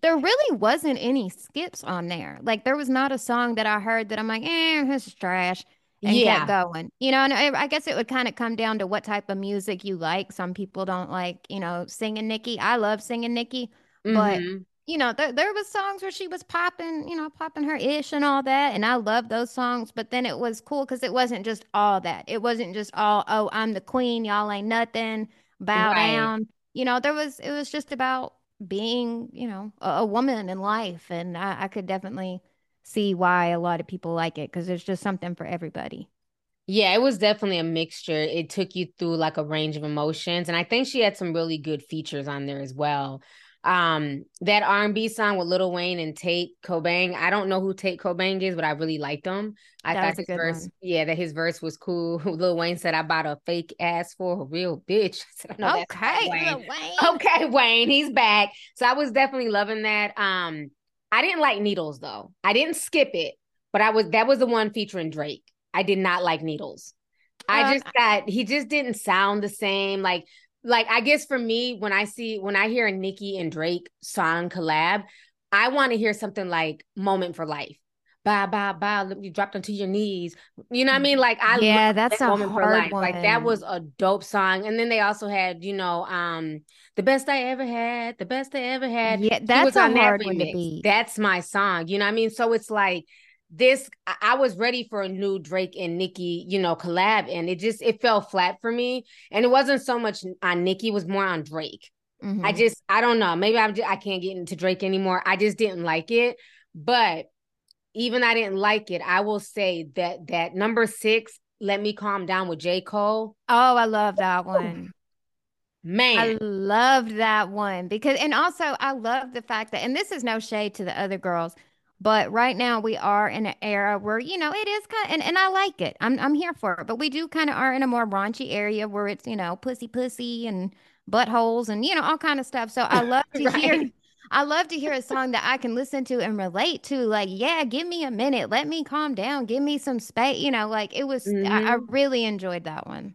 There really wasn't any skips on there. Like there was not a song that I heard that I'm like, eh, this is trash, and Yeah. kept going. You know, and I, I guess it would kind of come down to what type of music you like. Some people don't like, you know, singing Nikki. I love singing Nikki, but Mhm. You know, there there was songs where she was popping, you know, popping her ish and all that, and I love those songs. But then it was cool because it wasn't just all that. It wasn't just all, oh, I'm the queen, y'all ain't nothing, bow Right. down. You know, there was it was just about being, you know, a, a woman in life, and I, I could definitely see why a lot of people like it because there's just something for everybody. Yeah, it was definitely a mixture. It took you through like a range of emotions, and I think she had some really good features on there as well. Um, that R&B song with Lil Wayne and Tate Kobang. I don't know who Tate Kobang is, but I really liked him. I That thought his verse, one. yeah, that his verse was cool. Lil Wayne said, "I bought a fake ass for a real bitch." I said, "I know that's not Okay, Wayne." Wayne. Okay, Wayne, he's back. So I was definitely loving that. Um, I didn't like Needles though. I didn't skip it, but I was that was the one featuring Drake. I did not like Needles. I Um, just thought he just didn't sound the same. Like, like I guess for me, when I see when I hear a Nicki and Drake song collab, I want to hear something like "Moment for Life." Bye bow, bow. You dropped onto your knees. You know what I mean? Like I Yeah, love that's that a moment for hard life. Like that was a dope song. And then they also had, you know, um, the best I ever had, the best I ever had. Yeah, that's was a on that hard one to beat. That's my song. You know what I mean? So it's like this. I, I was ready for a new Drake and Nicki, you know, collab, and it just it fell flat for me. And it wasn't so much on Nicki; it was more on Drake. I Mhm. just I don't know. Maybe I'm just, I can't get into Drake anymore. I just didn't like it. But even I didn't like it. I will say that that number six, "Let Me Calm Down" with J Cole. Oh, I love that one. Man. I loved that one because, and also I love the fact that, and this is no shade to the other girls, but right now we are in an era where, you know, it is kind and, and I like it. I'm I'm here for it, but we do kind of are in a more raunchy area where it's, you know, pussy pussy and buttholes and, you know, all kind of stuff. So I love to hear? I love to hear a song that I can listen to and relate to. Like, yeah, give me a minute. Let me calm down. Give me some space. You know, like it was, I, I Mhm. really enjoyed that one.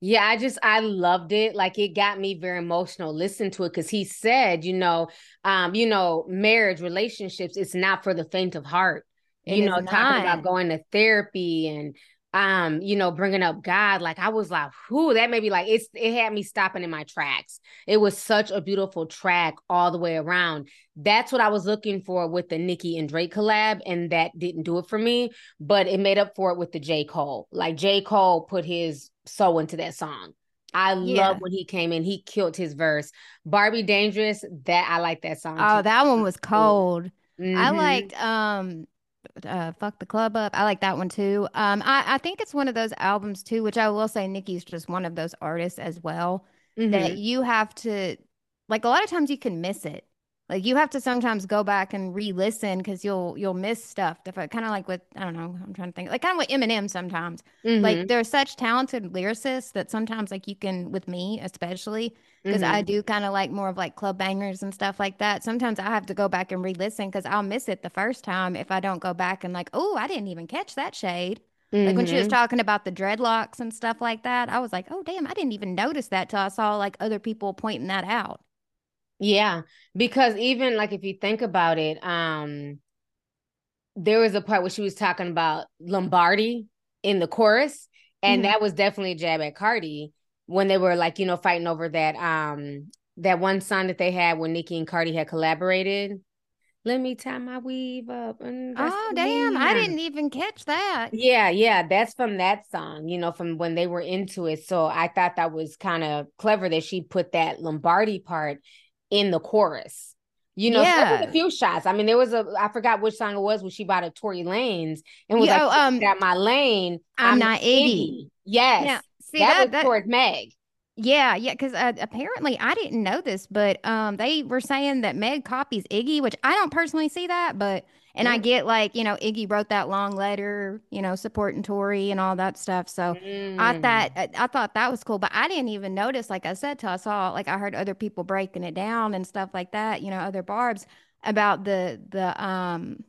Yeah, I just I loved it. Like it got me very emotional. Listen to it because he said, you know, um, you know, marriage, relationships, it's not for the faint of heart. It You know, talking about going to therapy and um, you know, bringing up God. Like I was like, whoo, that made me like it's it had me stopping in my tracks. It was such a beautiful track all the way around. That's what I was looking for with the Nicki and Drake collab, and that didn't do it for me. But it made up for it with the J. Cole. Like J. Cole put his soul into that song. I Yeah. love when he came in. He killed his verse. Barbie Dangerous, that I like that song Oh, too. that one was cold. I Mhm. liked um uh Fuck the Club Up. I like that one too. Um I, I think it's one of those albums too, which I will say Nicki's just one of those artists as well that Mhm. you have to like a lot of times you can miss it. Like you have to sometimes go back and re-listen because you'll you'll miss stuff. Kind of like with I don't know, I'm trying to think. Like kind of with Eminem sometimes. Like Mhm. they're such talented lyricists that sometimes like you can with me especially because I Mhm. do kind of like more of like club bangers and stuff like that. Sometimes I have to go back and re-listen because I'll miss it the first time if I don't go back and like, oh, I didn't even catch that shade. Like when she was Mhm. talking about the dreadlocks and stuff like that, I was like, oh damn, I didn't even notice that till I saw like other people pointing that out. Yeah, because even like if you think about it, um, there was a part where she was talking about Lombardi in the chorus, and Mhm. that was definitely a jab at Cardi when they were like, you know, fighting over that um that one song that they had when Nicki and Cardi had collaborated. Let me tie my weave up and Oh damn, I didn't even catch that. Yeah, yeah, that's from that song, you know, from when they were into it. So I thought that was kind of clever that she put that Lombardi part in the chorus. You know, so Yeah. a few shots. I mean, there was a I forgot which song it was when she bought a Tory Lanez and was Yeah, like, oh, um, "At my lane, I'm not Iggy." Yes, Now, see that, that was that towards Meg. yeah, yeah, because uh, apparently I didn't know this, but um, they were saying that Meg copies Iggy, which I don't personally see that, but and I get like you know Iggy wrote that long letter, you know, supporting Tory and all that stuff. So I Mm. thought I, I thought that was cool, but I didn't even notice, like I said, till I saw like I heard other people breaking it down and stuff like that, you know, other barbs about the the um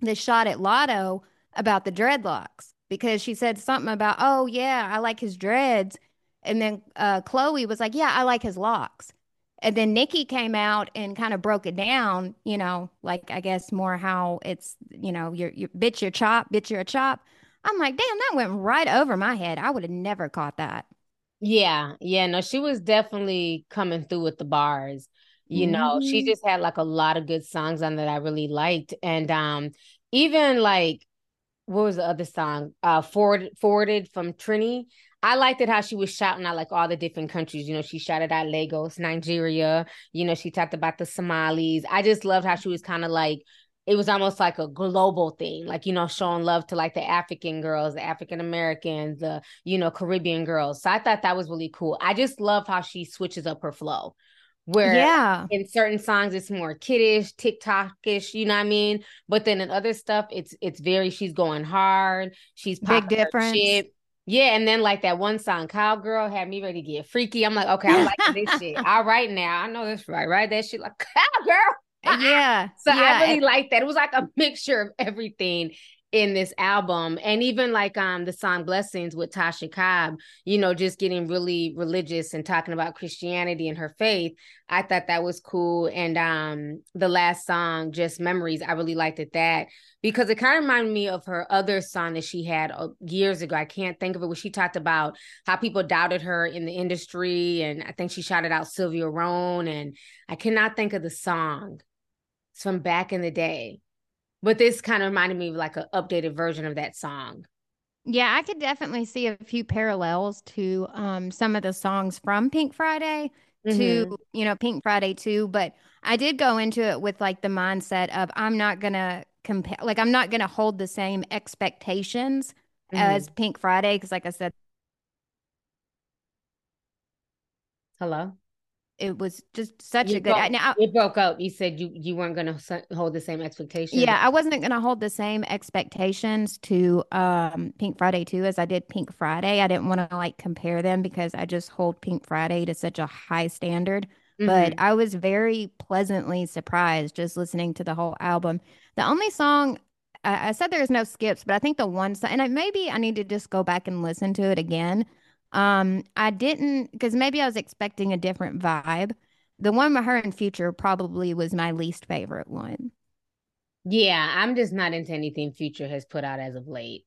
the shot at Latto about the dreadlocks because she said something about, oh yeah, I like his dreads. And then uh, Chloe was like, yeah, I like his locks. And then Nikki came out and kind of broke it down, you know, like I guess more how it's, you know, your your bitch your chop, bitch your chop. I'm like, damn, that went right over my head. I would have never caught that. Yeah, yeah, no, she was definitely coming through with the bars. You know, she Mhm. just had like a lot of good songs on that I really liked. And um even like what was the other song? Uh Forward Forwarded from Trini. I liked it how she was shouting out like all the different countries. You know, she shouted out Lagos, Nigeria. You know, she talked about the Somalis. I just loved how she was kind of like it was almost like a global thing, like you know, showing love to like the African girls, the African Americans, the you know, Caribbean girls. So I thought that was really cool. I just love how she switches up her flow. Where Yeah. in certain songs it's more kiddish, TikTokish, you know what I mean? But then in other stuff, it's it's very she's going hard, she's Big difference. shit. Yeah, and then like that one song, Cowgirl, had me ready to get freaky. I'm like, okay, I like this shit. All right now, I know this right, right? That shit like Cowgirl. Yeah. So yeah. I really liked that. It was like a mixture of everything in this album. And even like um the song Blessings with Tasha Cobb, you know, just getting really religious and talking about Christianity and her faith. I thought that was cool. And um the last song, Just Memories, I really liked it that because it kind of reminded me of her other song that she had uh, years ago. I can't think of it where she talked about how people doubted her in the industry. And I think she shouted out Sylvia Rhone. And I cannot think of the song. It's from back in the day. But this kind of reminded me of like an updated version of that song. Yeah, I could definitely see a few parallels to um, some of the songs from Pink Friday Mhm. to, you know, Pink Friday too. But I did go into it with like the mindset of I'm not gonna compare, like I'm not gonna hold the same expectations as Pink Friday because, like I said, Hello. It was just such You a good. broke, Now, it broke up. You said you you weren't gonna hold the same expectations. Yeah, I wasn't gonna hold the same expectations to um Pink Friday 2 as I did Pink Friday. I didn't want to like compare them because I just hold Pink Friday to such a high standard. But Mhm. I was very pleasantly surprised just listening to the whole album. The only song I, I said there's no skips, but I think the one song, and I, maybe I need to just go back and listen to it again. Um, I didn't because maybe I was expecting a different vibe. The one with her and Future probably was my least favorite one. Yeah, I'm just not into anything Future has put out as of late.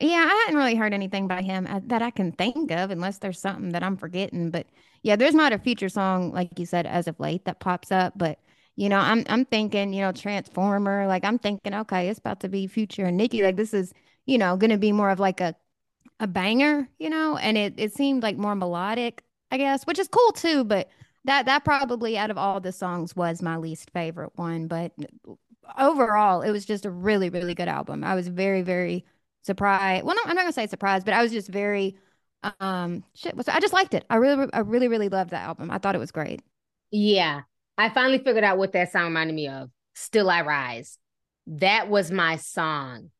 Yeah, I hadn't really heard anything by him uh, that I can think of, unless there's something that I'm forgetting. But yeah, there's not a future song like you said as of late that pops up. But you know, I'm I'm thinking, you know, Transformer. Like I'm thinking, okay, it's about to be Future and Nicki. Like this is, you know, going to be more of like a a banger, you know. And it it seemed like more melodic, I guess, which is cool too. But that that probably out of all the songs was my least favorite one. But overall, it was just a really really good album. I was very very surprised. Well, no, I'm not gonna say surprised, but I was just very um shit. I just liked it. I really, I really, really loved that album. I thought it was great. Yeah, I finally figured out what that song reminded me of. Still I Rise. That was my song.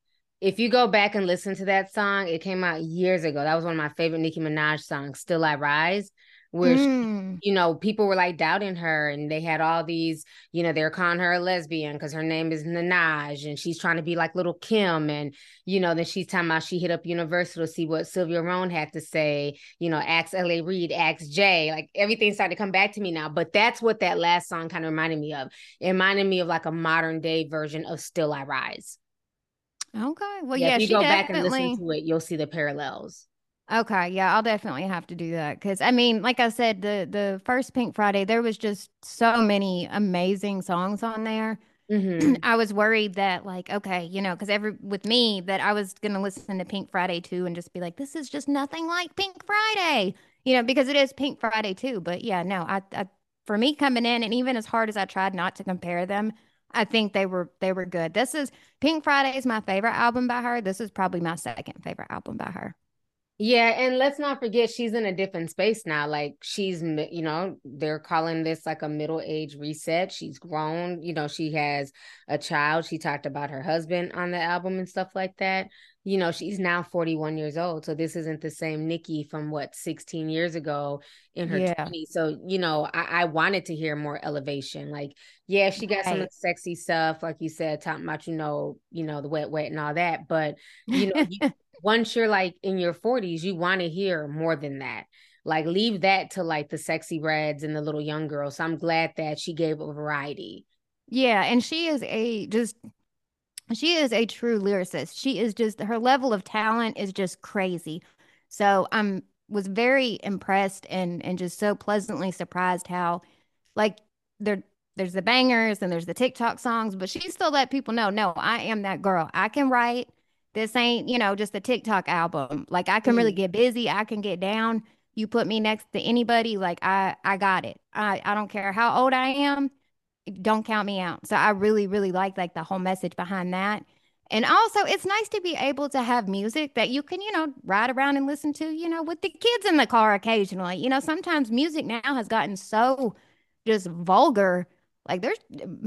If you go back and listen to that song, it came out years ago. That was one of my favorite Nicki Minaj songs, Still I Rise, where she, Mm. you know, people were like doubting her and they had all these, you know, they were calling her a lesbian because her name is Nanaj and she's trying to be like little Kim. And, you know, then she's talking about she hit up Universal to see what Sylvia Rhone had to say, you know, ask L.A. Reid, ask Jay. Like everything started to come back to me now. But that's what that last song kind of reminded me of. It reminded me of like a modern day version of Still I Rise. Okay. Well, yeah, yeah, if you go back and listen to it, you'll see the parallels. Okay, yeah, I'll definitely have to do that because I mean, like I said, the the first Pink Friday, there was just so many amazing songs on there. Mhm. I was worried that like, okay, you know, because every with me that I was gonna listen to Pink Friday too and just be like, this is just nothing like Pink Friday, you know, because it is Pink Friday too. But yeah, no, I, I for me coming in, and even as hard as I tried not to compare them, I think they were they were good. This is Pink Friday is my favorite album by her. This is probably my second favorite album by her. Yeah, and let's not forget she's in a different space now. Like she's, you know, they're calling this like a middle age reset. She's grown, you know, she has a child. She talked about her husband on the album and stuff like that. You know, she's now 41 years old. So this isn't the same Nikki from what 16 years ago in her Yeah. 20s. So, you know, I, I wanted to hear more elevation. Like, yeah, she got some of Right. the sexy stuff, like you said, talking about, you know, you know, the wet wet and all that. But you know, you, once you're like in your 40s, you want to hear more than that. Like leave that to like the sexy reds and the little young girls. So I'm glad that she gave a variety. Yeah, and she is a just she is a true lyricist. She is just her level of talent is just crazy. So I'm was very impressed and and just so pleasantly surprised how like there there's the bangers and there's the TikTok songs, but she still let people know, no, I am that girl. I can write. This ain't, you know, just a TikTok album. Like I can really mm-hmm. get busy. I can get down. You put me next to anybody, like I I got it. I I don't care how old I am don't count me out. So I really, really like like the whole message behind that. And also it's nice to be able to have music that you can, you know, ride around and listen to, you know, with the kids in the car occasionally. You know, sometimes music now has gotten so just vulgar. Like there's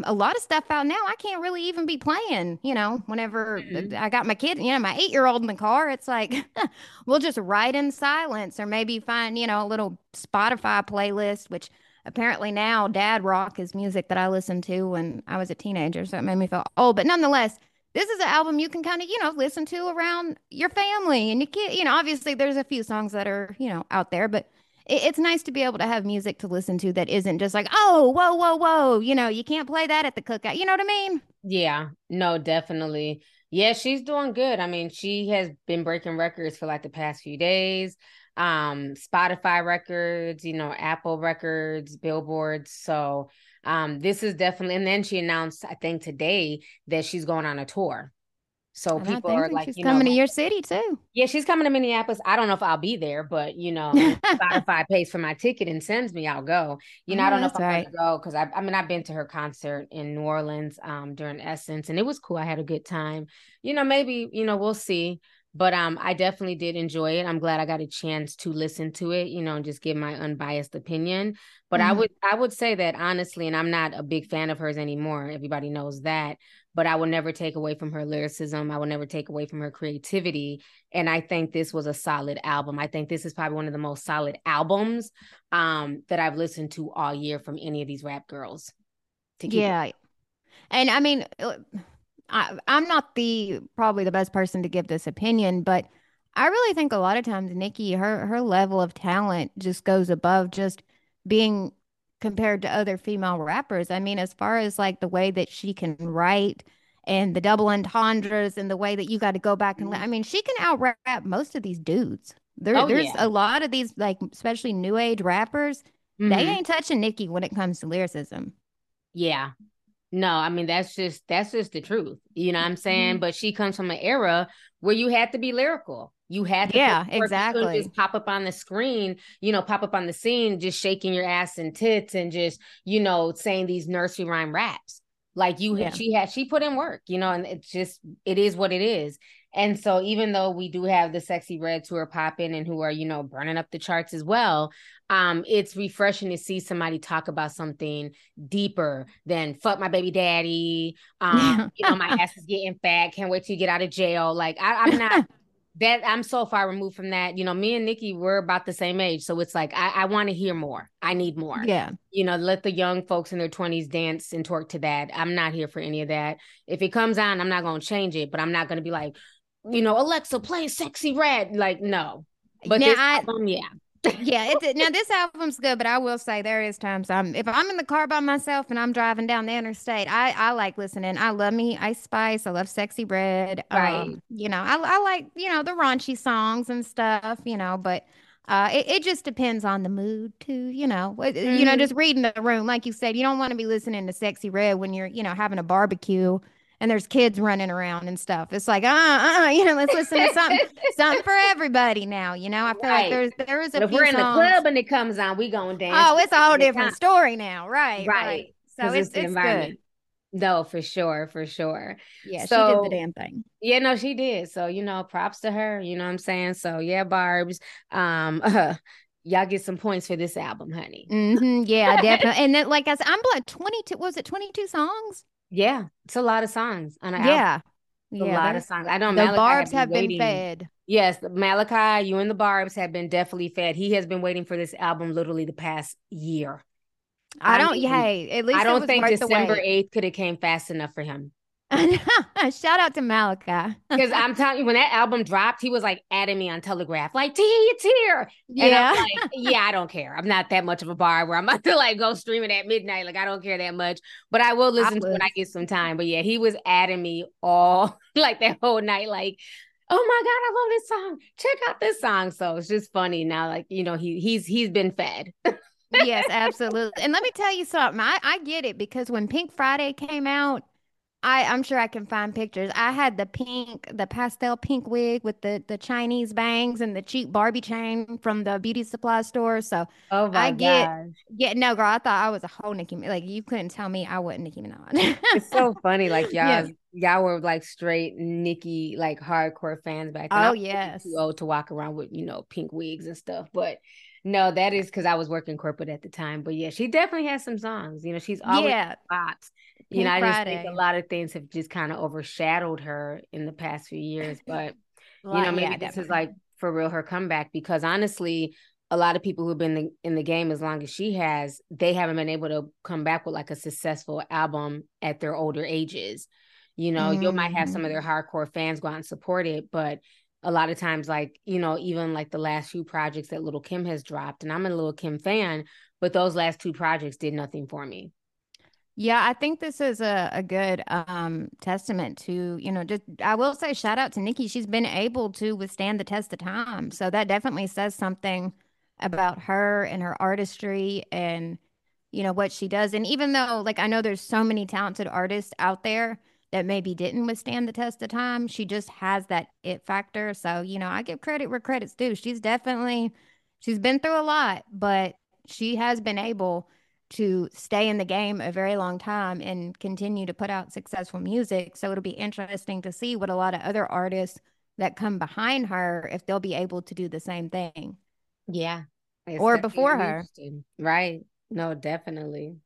a lot of stuff out now I can't really even be playing, you know, whenever mm-hmm. I got my kid, you know, my eight year old in the car, it's like we'll just ride in silence or maybe find, you know, a little Spotify playlist, which apparently now dad rock is music that I listened to when I was a teenager. So it made me feel old. But nonetheless, this is an album you can kind of, you know, listen to around your family and your kid. You know, obviously there's a few songs that are, you know, out there, but it, it's nice to be able to have music to listen to that isn't just like, oh, whoa, whoa, whoa. You know, you can't play that at the cookout. You know what I mean? Yeah, no, definitely. Yeah, she's doing good. I mean, she has been breaking records for like the past few days. Um, Spotify records, you know, Apple records, billboards. So, um, this is definitely, and then she announced, I think today, that she's going on a tour. So And people are like, she's you know, coming to your city too. yeah, she's coming to Minneapolis. I don't know if I'll be there, but you know, if Spotify pays for my ticket and sends me, I'll go. You know, I don't know if I'm right. gonna go because I, I mean, I've been to her concert in New Orleans um during Essence, and it was cool. I had a good time. You know, maybe you know we'll see, but um, I definitely did enjoy it. I'm glad I got a chance to listen to it. You know, and just give my unbiased opinion. But I Mhm. would I would say that honestly, and I'm not a big fan of hers anymore. Everybody knows that but I will never take away from her lyricism. I will never take away from her creativity. And I think this was a solid album. I think this is probably one of the most solid albums um, that I've listened to all year from any of these rap girls. To keep it- Yeah. And I mean, uh, I, I'm not the probably the best person to give this opinion, but I really think a lot of times Nikki, her her level of talent just goes above just being compared to other female rappers. I mean, as far as like the way that she can write and the double entendres and the way that you got to go back and I mean, she can out rap most of these dudes. There, Oh, there's yeah. a lot of these like especially new age rappers. They Mhm. ain't touching Nikki when it comes to lyricism. Yeah. No, I mean that's just that's just the truth. You know what I'm saying? Mhm. But she comes from an era where you had to be lyrical. You had to Yeah, put forth- you couldn't exactly. just pop up on the screen, you know, pop up on the scene, just shaking your ass and tits and just, you know, saying these nursery rhyme raps. Like you Yeah. she had she put in work, you know, and it's just it is what it is. And so even though we do have the sexy reds who are popping and who are, you know, burning up the charts as well, um, it's refreshing to see somebody talk about something deeper than fuck my baby daddy. Um, you know, my ass is getting fat. Can't wait to get out of jail. Like I, I'm not that I'm so far removed from that. You know, me and Nikki we're about the same age. So it's like I, I want to hear more. I need more. Yeah. You know, let the young folks in their 20s dance and twerk to that. I'm not here for any of that. If it comes on, I'm not gonna change it, but I'm not gonna be like, you know, Alexa, play sexy red. Like, no. But Now, this I- album, yeah. Yeah, it's now this album's good, but I will say there is times I'm if I'm in the car by myself and I'm driving down the interstate, I I like listening. I love me Ice Spice. I love Sexy Red. Right. Um, you know, I I like you know the raunchy songs and stuff. You know, but uh, it it just depends on the mood too. You know, What- you know, Mhm. just reading the room, like you said, you don't want to be listening to Sexy Red when you're you know having a barbecue. And there's kids running around and stuff. It's like, uh, uh, you know, let's listen to something, something for everybody now. You know, I feel Right. like there's there is a if we're in the club and it comes on, we gonna dance. Oh, it's a whole different story now, right? Right. So it's the it's, environment. good. No, for sure, for sure. Yeah, So- she did the damn thing. Yeah, no, she did. So, you know, props to her. You know what I'm saying? So, yeah, Barb's. Um, uh, y'all get some points for this album, honey. Mm-hmm, yeah, definitely. And then, like I said, I'm like 22. Was it 22 songs? Yeah, it's a lot of songs on an album. Yeah, yeah. a lot of songs. I don't know the Malachi barbs been have been waiting. fed. Yes, Malachi, you and the Barbs have been definitely fed. He has been waiting for this album literally the past year. I I don't. mean, hey, at least I don't was think December 8th could have came fast enough for him. Shout out to Malachi. Because I'm telling you, when that album dropped, he was like adding me on Telegraph, like, T, it's here. And Yeah. I'm like, yeah, I don't care. I'm not that much of a bar where I'm about to like go streaming at midnight. Like, I don't care that much. But I will listen to it when I get some time. But yeah, he was adding me all like that whole night, like, oh my God, I love this song. Check out this song. So it's just funny now. Like, you know, he he's he's been fed. yes, absolutely. And let me tell you something. I, I get it because when Pink Friday came out, I, I'm sure I can find pictures. I had the pink, the pastel pink wig with the, the Chinese bangs and the cheap Barbie chain from the beauty supply store. So Oh my I get, gosh. no, girl, I thought I was a whole Nicki. Like you couldn't tell me I wasn't Nicki Minaj. It's so funny. Like y'all, y'all were like straight Nicki, like hardcore fans back then. Oh, yes. too old to walk around with you know pink wigs and stuff. But no, that is because I was working corporate at the time. But yeah, she definitely has some songs. You know, she's always Yeah. spots. You know, Pink I just think a lot of things have just kind of overshadowed her in the past few years. But you know, maybe yeah, this is like for real her comeback because honestly, a lot of people who've been in the, in the game as long as she has, they haven't been able to come back with like a successful album at their older ages. You know, you might have some of their Mm-hmm. hardcore fans go out and support it, but a lot of times, like, you know, even like the last few projects that Little Kim has dropped, and I'm a Little Kim fan, but those last two projects did nothing for me. Yeah, I think this is a, a good um testament to, you know, just I will say shout out to Nikki. She's been able to withstand the test of time. So that definitely says something about her and her artistry and you know what she does. And even though like I know there's so many talented artists out there that maybe didn't withstand the test of time, she just has that it factor. So, you know, I give credit where credit's due. She's definitely she's been through a lot, but she has been able to stay in the game a very long time and continue to put out successful music. So it'll be interesting to see what a lot of other artists that come behind her if they'll be able to do the same thing. Yeah. It's Or before her. Right. No, definitely.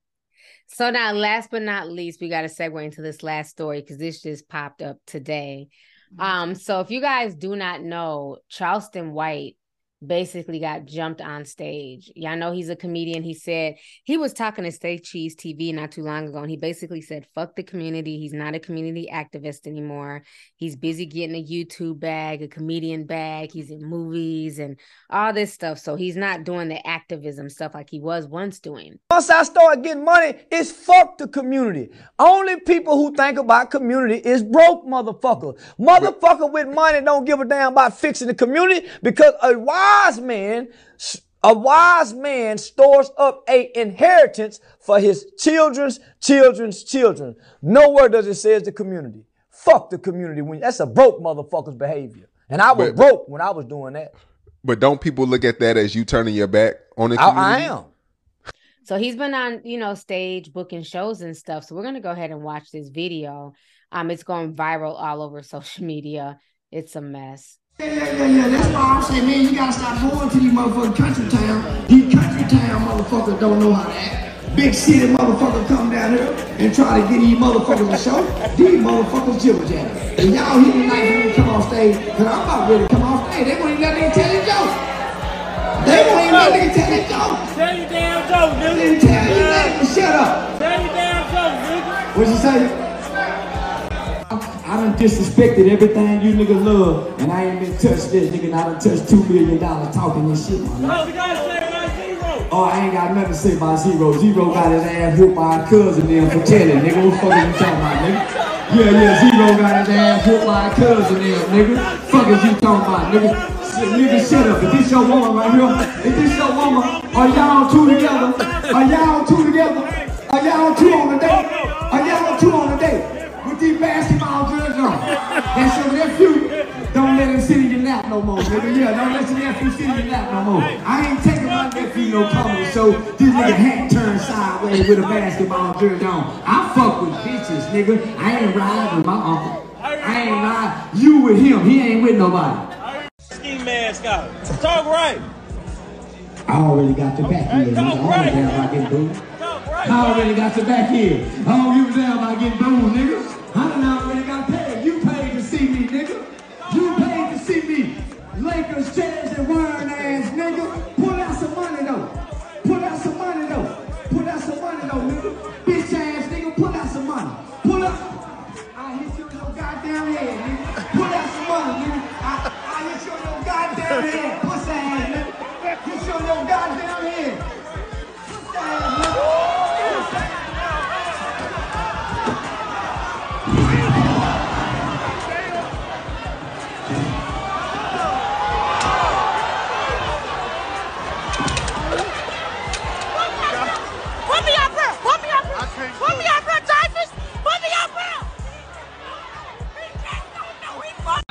So now, last but not least, we got to segue into this last story because this just popped up today. Mm-hmm. Um, so if you guys do not know, Charleston White basically got jumped on stage. Y'all know he's a comedian. He said he was talking to Say Cheese TV not too long ago, and he basically said, fuck the community. He's not a community activist anymore. He's busy getting a YouTube bag, a comedian bag. He's in movies and all this stuff. So he's not doing the activism stuff like he was once doing. Once I start getting money, it's fuck the community. Only people who think about community is broke motherfucker. Motherfucker with money don't give a damn about fixing the community because a wise man, a wise man stores up a inheritance for his children's children's children. Nowhere does it say the community. Fuck the community. When that's a broke motherfucker's behavior. And I was But- broke when I was doing that. But don't people look at that as you turning your back on the I, community? I am. So he's been on, you know, stage booking shows and stuff. So we're gonna go ahead and watch this video. Um, it's going viral all over social media. It's a mess. Yeah, yeah, yeah. Yeah. That's why I'm saying, man, you gotta stop going to these motherfucking country town. These country town motherfuckers don't know how to act. Big city motherfuckers come down here and try to get these motherfuckers a show. These motherfuckers jibber jabber. And y'all here tonight when you come off stage, cause I'm about ready to come off stage. They won't even let nigga tell their joke. They won't even let nigga tell their joke. Tell your damn joke, nigga. Tell you them shut up. Tell your damn joke, nigga. What'd you say? I done disrespected everything you niggas love, and I ain't been touched this nigga. and I done touched two million dollars talking this shit. Oh, I ain't got nothing to say about Z-Ro. Z-Ro got his ass whooped by a cousin them for telling, nigga. What the fuck are you talking about, nigga? Yeah, yeah, Z-Ro got his ass whooped by a cousin them, nigga. Fuck is you talking about, nigga? Shit, nigga, shut up. Is this your woman right here? Is this your woman? Are y'all two together? Are y'all two together? Are y'all two on the date? Are y'all two on the date? These basketball jerseys on. That's your nephew. Don't let him sit in your lap no more, nigga. Yeah, don't let your nephew sit in your lap no more. I ain't taking my nephew no comedy show. This nigga hat turned sideways with a basketball jersey on. I fuck with bitches, nigga. I ain't riding with my uncle. I ain't riding. You with him. He ain't with nobody. Ski mask out. Talk right. I already got your back here. nigga. I don't give a damn about getting booed. I already got your back here. I don't give a damn about getting booed, nigga. I done already got paid. You paid to see me, nigga. You paid to see me. Lakers, chairs, and wearing ass, nigga. Pull out some money, though. Pull out some money, though. Pull out some money, though, nigga. Bitch ass, nigga. Pull out some money. Pull up. I hit you in your goddamn head, nigga. Pull out some money, nigga. I, I hit you in your goddamn head.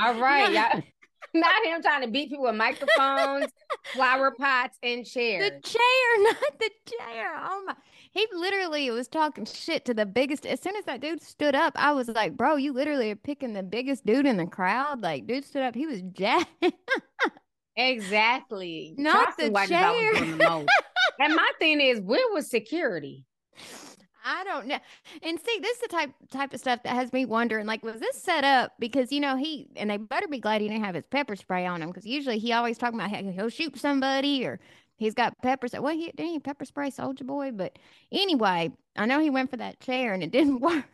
All right, y'all. Not him trying to beat people with microphones, flower pots, and chairs. The chair, not the chair. Oh my. He literally was talking shit to the biggest. As soon as that dude stood up, I was like, bro, you literally are picking the biggest dude in the crowd. Like, dude stood up. He was jacked. Exactly. Not Charleston the chair. the and my thing is, where was security? I don't know. And see, this is the type type of stuff that has me wondering. Like, was this set up because you know he and they better be glad he didn't have his pepper spray on him because usually he always talking about how he'll shoot somebody or he's got pepper. spray. Well, he didn't he pepper spray Soulja Boy, but anyway, I know he went for that chair and it didn't work.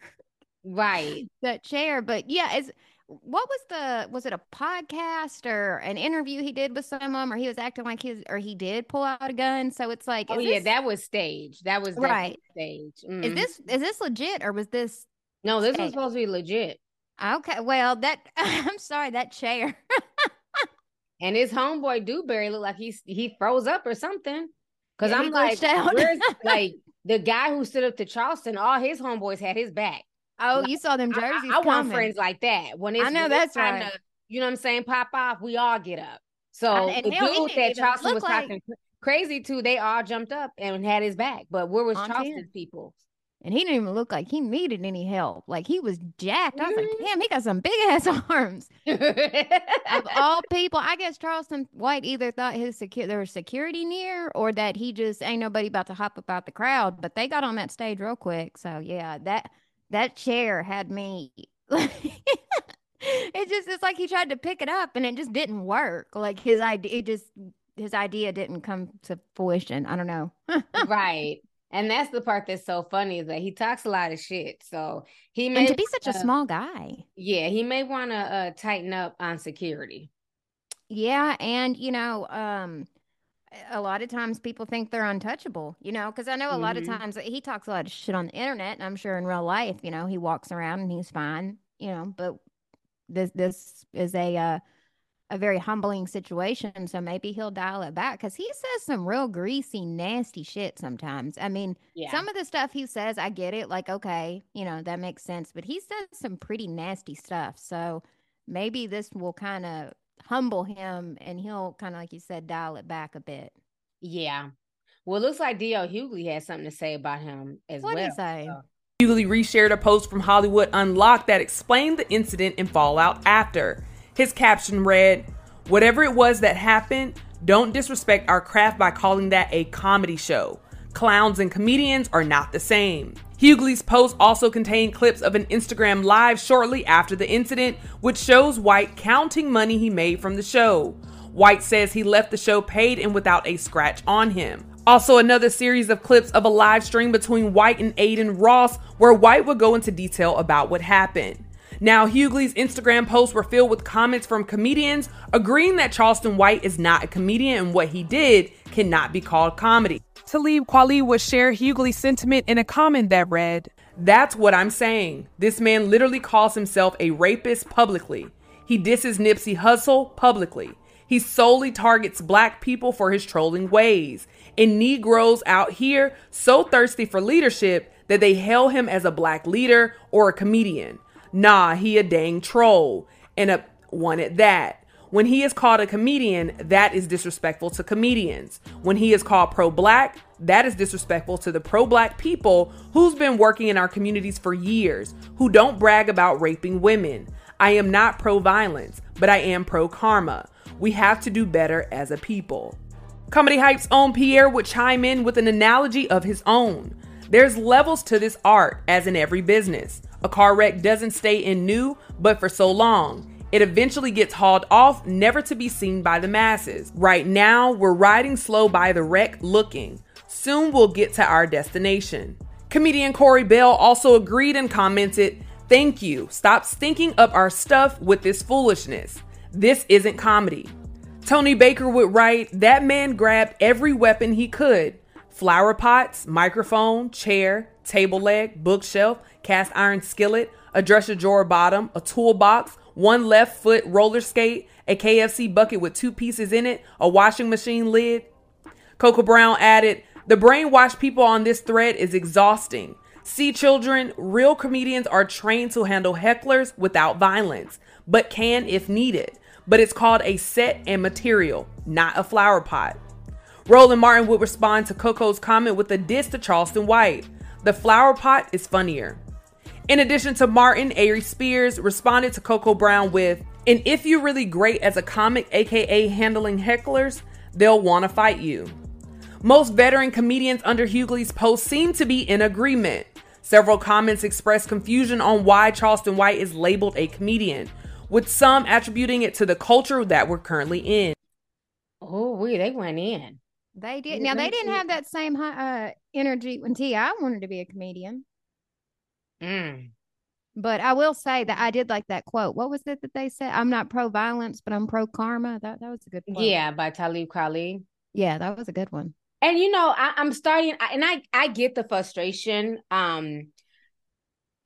Right. that chair, but yeah, is what was the was it a podcast or an interview he did with someone or he was acting like his or he did pull out a gun? So it's like, Oh yeah, this- that was staged. That was Right. definitely staged. Is Mhm. this is this legit or was this No, this was supposed to be legit. Okay, well that I'm sorry that chair. And his homeboy Dewberry looked like he's he froze up or something. Cause Yeah, I'm like, where's like the guy who stood up to Charleston? All his homeboys had his back. Oh, Like, you saw them I- I- jerseys I, want friends like that. When it's I know that's time right. to, you know what I'm saying, pop off, we all get up. So and the dude that Charleston was like- talking crazy to, they all jumped up and had his back. But where was On Charleston's people? And he didn't even look like he needed any help. Like he was jacked. I was like, Mm-hmm. damn, he got some big ass arms. of all people, I guess Charleston White either thought his there was security near or that he just ain't nobody about to hop up out the crowd. But they got on that stage real quick. So yeah, that that chair had me it just it's like he tried to pick it up and it just didn't work. Like his idea it just his idea didn't come to fruition. I don't know. right. And that's the part that's so funny is that he talks a lot of shit. So he may and to be such a small guy. Yeah, he may want to uh, tighten up on security. Yeah, and you know, um, a lot of times people think they're untouchable, you know, because I know a lot of Mhm. times he talks a lot of shit on the internet, and I'm sure in real life, you know, he walks around and he's fine, you know, but this this is a uh, a very humbling situation, so maybe he'll dial it back because he says some real greasy, nasty shit sometimes. I mean, Yeah. some of the stuff he says, I get it, like okay, you know, that makes sense, but he says some pretty nasty stuff, so maybe this will kind of humble him and he'll kind of like you said dial it back a bit Yeah. Well, it looks like D.L. Hughley has something to say about him as What'd well. he say? so- Hughley reshared a post from Hollywood Unlocked that explained the incident and fallout after. His caption read, Whatever it was that happened, don't disrespect our craft by calling that a comedy show. Clowns and comedians are not the same. Hughley's post also contained clips of an Instagram live shortly after the incident, which shows White counting money he made from the show. White says he left the show paid and without a scratch on him. Also, another series of clips of a live stream between White and Adin Ross, where White would go into detail about what happened. Now, Hughley's Instagram posts were filled with comments from comedians agreeing that Charleston White is not a comedian and what he did cannot be called comedy. Talib Kweli would share Hughley's sentiment in a comment that read, That's what I'm saying. This man literally calls himself a rapist publicly. He disses Nipsey Hussle publicly. He solely targets black people for his trolling ways. And Negroes out here so thirsty for leadership that they hail him as a black leader or a comedian. Nah, he a dang troll. And a one at that. When he is called a comedian, that is disrespectful to comedians. When he is called pro black, that is disrespectful to the pro black people who's been working in our communities for years, who don't brag about raping women. I am not pro violence, but I am pro karma. We have to do better as a people. Comedy Hype's own Pierre would chime in with an analogy of his own. There's levels to this art, as in every business. A car wreck doesn't stay in new, but for so long. It eventually gets hauled off, never to be seen by the masses. Right now, we're riding slow by the wreck looking. Soon we'll get to our destination. Comedian Corey Bell also agreed and commented, Thank you. Stop stinking up our stuff with this foolishness. This isn't comedy. Tony Baker would write, That man grabbed every weapon he could flower pots, microphone, chair, table leg, bookshelf, cast iron skillet, a dresser drawer bottom, a toolbox, one left foot roller skate, a KFC bucket with two pieces in it, a washing machine lid. Coco Brown added, The brainwashed people on this thread is exhausting. See, children, real comedians are trained to handle hecklers without violence, but can if needed. But it's called a set and material, not a flower pot. Roland Martin would respond to Coco's comment with a diss to Charleston White. The flower pot is funnier. In addition to Martin, Ari Spears responded to Coco Brown with, And if you're really great as a comic, aka handling hecklers, they'll want to fight you. Most veteran comedians under Hughley's post seem to be in agreement. Several comments expressed confusion on why Charleston White is labeled a comedian, with some attributing it to the culture that we're currently in. Oh, we they went in. They did. Now they didn't have that same high, uh, energy when T.I. wanted to be a comedian. Mm. But I will say that I did like that quote. What was it that they said? I'm not pro violence, but I'm pro karma. That that was a good quote. Yeah, by Talib Kweli. Yeah, that was a good one. And you know, I, I'm starting, and I I get the frustration. Um,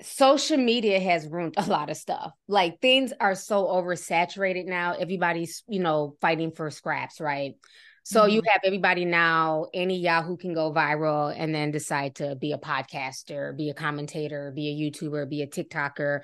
social media has ruined a lot of stuff. Like things are so oversaturated now. Everybody's you know fighting for scraps, right? So you mm-hmm. have everybody now, any Yahoo can go viral and then decide to be a podcaster, be a commentator, be a YouTuber, be a TikToker.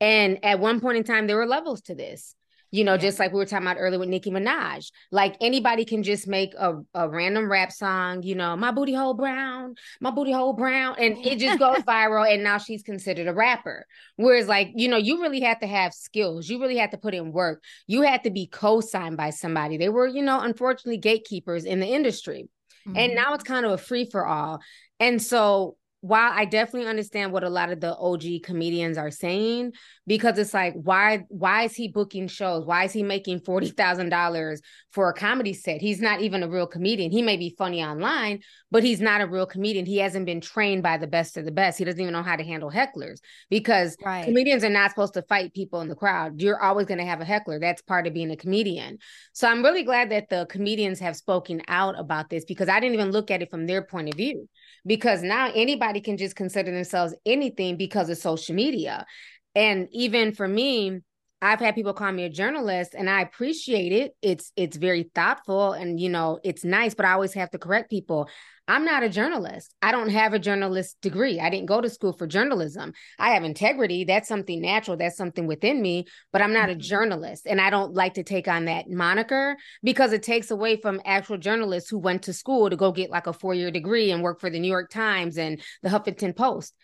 And at one point in time, there were levels to this. You know, just like we were talking about earlier with Nicki Minaj. Like anybody can just make a, a random rap song, you know, my booty hole brown, my booty hole brown, and it just goes viral. And now she's considered a rapper. Whereas, like, you know, you really have to have skills. You really have to put in work. You had to be co-signed by somebody. They were, you know, unfortunately gatekeepers in the industry. And Mhm. now it's kind of a free for all. And so while I definitely understand what a lot of the OG comedians are saying, because it's like, why why is he booking shows? Why is he making forty thousand dollars for a comedy set? He's not even a real comedian. He may be funny online, but he's not a real comedian. He hasn't been trained by the best of the best. He doesn't even know how to handle hecklers because Right. comedians are not supposed to fight people in the crowd. You're always going to have a heckler. That's part of being a comedian. So I'm really glad that the comedians have spoken out about this because I didn't even look at it from their point of view. Because now anybody can just consider themselves anything because of social media. And even for me, I've had people call me a journalist and I appreciate it. It's it's very thoughtful and you know, it's nice, but I always have to correct people. I'm not a journalist. I don't have a journalist degree. I didn't go to school for journalism. I have integrity. That's something natural. That's something within me, but I'm not a mm-hmm. journalist. And I don't like to take on that moniker because it takes away from actual journalists who went to school to go get like a four year degree and work for the New York Times and the Huffington Post.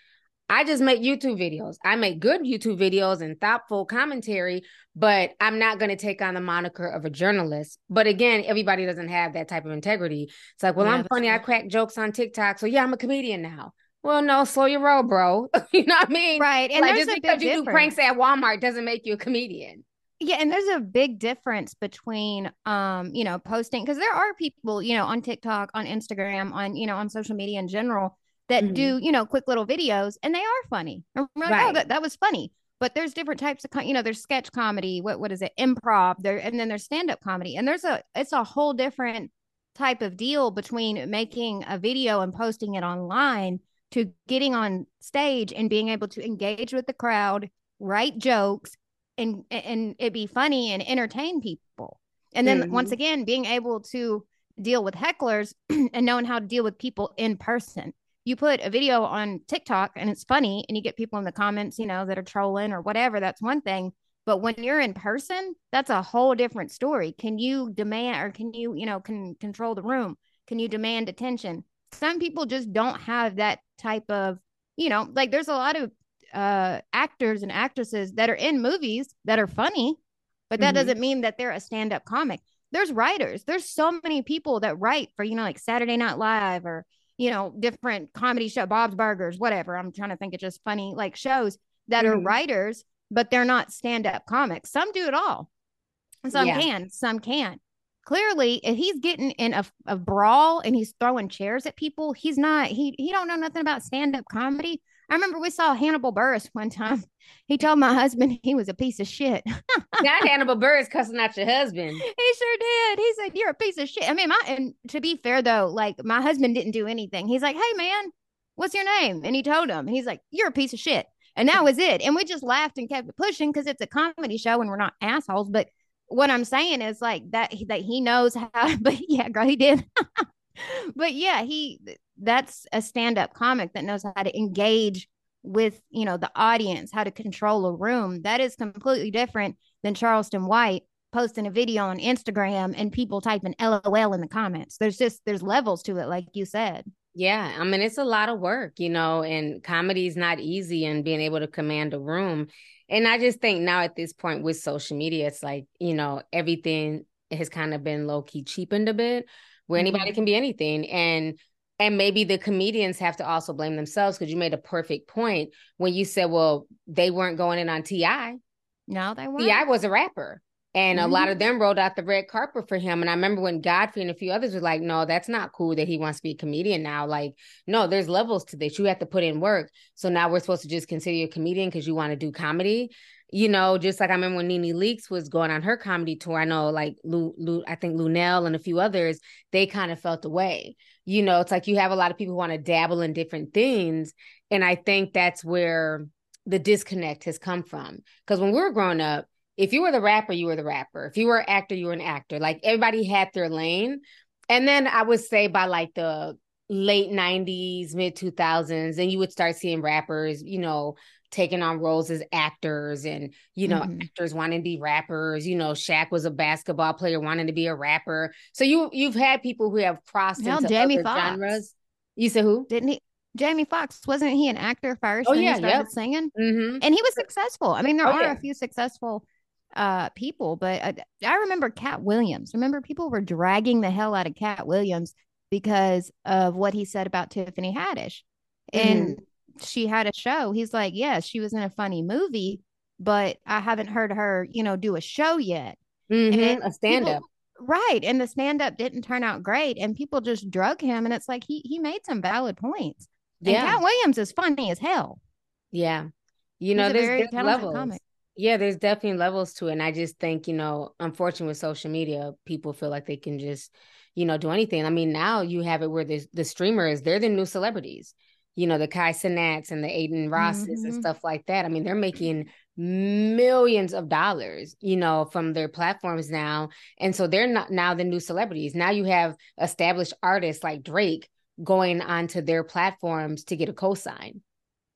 I just make YouTube videos. I make good YouTube videos and thoughtful commentary, but I'm not going to take on the moniker of a journalist. But again, everybody doesn't have that type of integrity. It's like, well, Yeah, I'm funny. I crack jokes on TikTok. So yeah, I'm a comedian now. Well, no, slow your roll, bro. you know what I mean? Right. And like, just because you do difference. pranks at Walmart doesn't make you a comedian. Yeah, and there's a big difference between um, you know, posting because there are people, you know, on TikTok, on Instagram, on, you know, on social media in general that Mhm. do, you know, quick little videos and they are funny. And we're like, oh, that, that was funny. But there's different types of, you know, there's sketch comedy, what what is it, improv, there, and then there's stand up comedy, and there's a, it's a whole different type of deal between making a video and posting it online to getting on stage and being able to engage with the crowd, write jokes, and and it be funny and entertain people. And then once Mhm. again, being able to deal with hecklers and knowing how to deal with people in person you put a video on TikTok and it's funny and you get people in the comments, you know, that are trolling or whatever, that's one thing. But when you're in person, that's a whole different story. Can you demand or can you, you know, can control the room? Can you demand attention? Some people just don't have that type of, you know, like there's a lot of uh actors and actresses that are in movies that are funny, but that Mhm. doesn't mean that they're a stand-up comic. There's writers. There's so many people that write for, you know, like Saturday Night Live or, you know, different comedy show, Bob's Burgers, whatever. I'm trying to think of just funny like shows that are Mhm. writers, but they're not stand-up comics. Some do it all. Some Yeah. can, some can't. Clearly, if he's getting in a, a brawl and he's throwing chairs at people, he's not. He he don't know nothing about stand up comedy. I remember we saw Hannibal Buress one time. He told my husband he was a piece of shit. Not Hannibal Buress cussing out your husband. He sure did. He said, "You're a piece of shit." I mean, my and to be fair though, like my husband didn't do anything. He's like, "Hey man, what's your name?" And he told him, and he's like, "You're a piece of shit." And that was it. And we just laughed and kept it pushing because it's a comedy show and we're not assholes. But what I'm saying is like that that he knows how. But yeah, girl, he did. but yeah, he that's a stand-up comic that knows how to engage with you know the audience, how to control a room. That is completely different than Charleston White posting a video on Instagram and people typing LOL in the comments. There's just there's levels to it, like you said. Yeah, I mean it's a lot of work, you know, and comedy is not easy and being able to command a room. And I just think now at this point with social media, it's like, you know, everything has kind of been low key cheapened a bit where anybody Mhm. can be anything. And and maybe the comedians have to also blame themselves because you made a perfect point when you said, well, they weren't going in on TI. No, they weren't. Ti was a rapper. And a lot Mhm. of them rolled out the red carpet for him. And I remember when Godfrey and a few others were like, no, that's not cool that he wants to be a comedian now. Like, no, there's levels to this. You have to put in work. So now we're supposed to just consider you a comedian because you want to do comedy. You know, just like I remember when NeNe Leakes was going on her comedy tour. I know like Lou, Lou I think Luenell and a few others, they kind of felt away. You know, it's like you have a lot of people who want to dabble in different things. And I think that's where the disconnect has come from. Because when we were growing up, if you were the rapper, you were the rapper. If you were an actor, you were an actor. Like everybody had their lane. And then I would say by like the late 90s, mid 2000s, and you would start seeing rappers, you know, taking on roles as actors and, you know, Mhm. actors wanting to be rappers. You know, Shaq was a basketball player wanting to be a rapper. So you you've had people who have crossed Hell, into Jamie other Foxx. genres. You said who? Didn't he? Jamie Foxx wasn't he an actor first? Oh, yeah, he started yep. singing, Mm-hmm. and he was successful. I mean, there Oh, are yeah. a few successful uh people, but I, I remember Katt Williams. Remember, people were dragging the hell out of Katt Williams because of what he said about Tiffany Haddish, and she had a show. He's like, yeah, she was in a funny movie, but I haven't heard her, you know, do a show yet. Mhm, And a stand-up. right and the stand-up didn't turn out great and people just drug him and it's like he he made some valid points and Yeah. Katt Williams is funny as hell Yeah. You know, a there's different levels. comic. Yeah, there's definitely levels to it. And I just think, you know, unfortunately with social media, people feel like they can just, you know, do anything. I mean, now you have it where the the streamers, they're the new celebrities. You know, the Kai Cenats and the Adin Rosses and Mhm. stuff like that. I mean, they're making millions of dollars, you know, from their platforms now. And so they're not now the new celebrities. Now you have established artists like Drake going onto their platforms to get a cosign.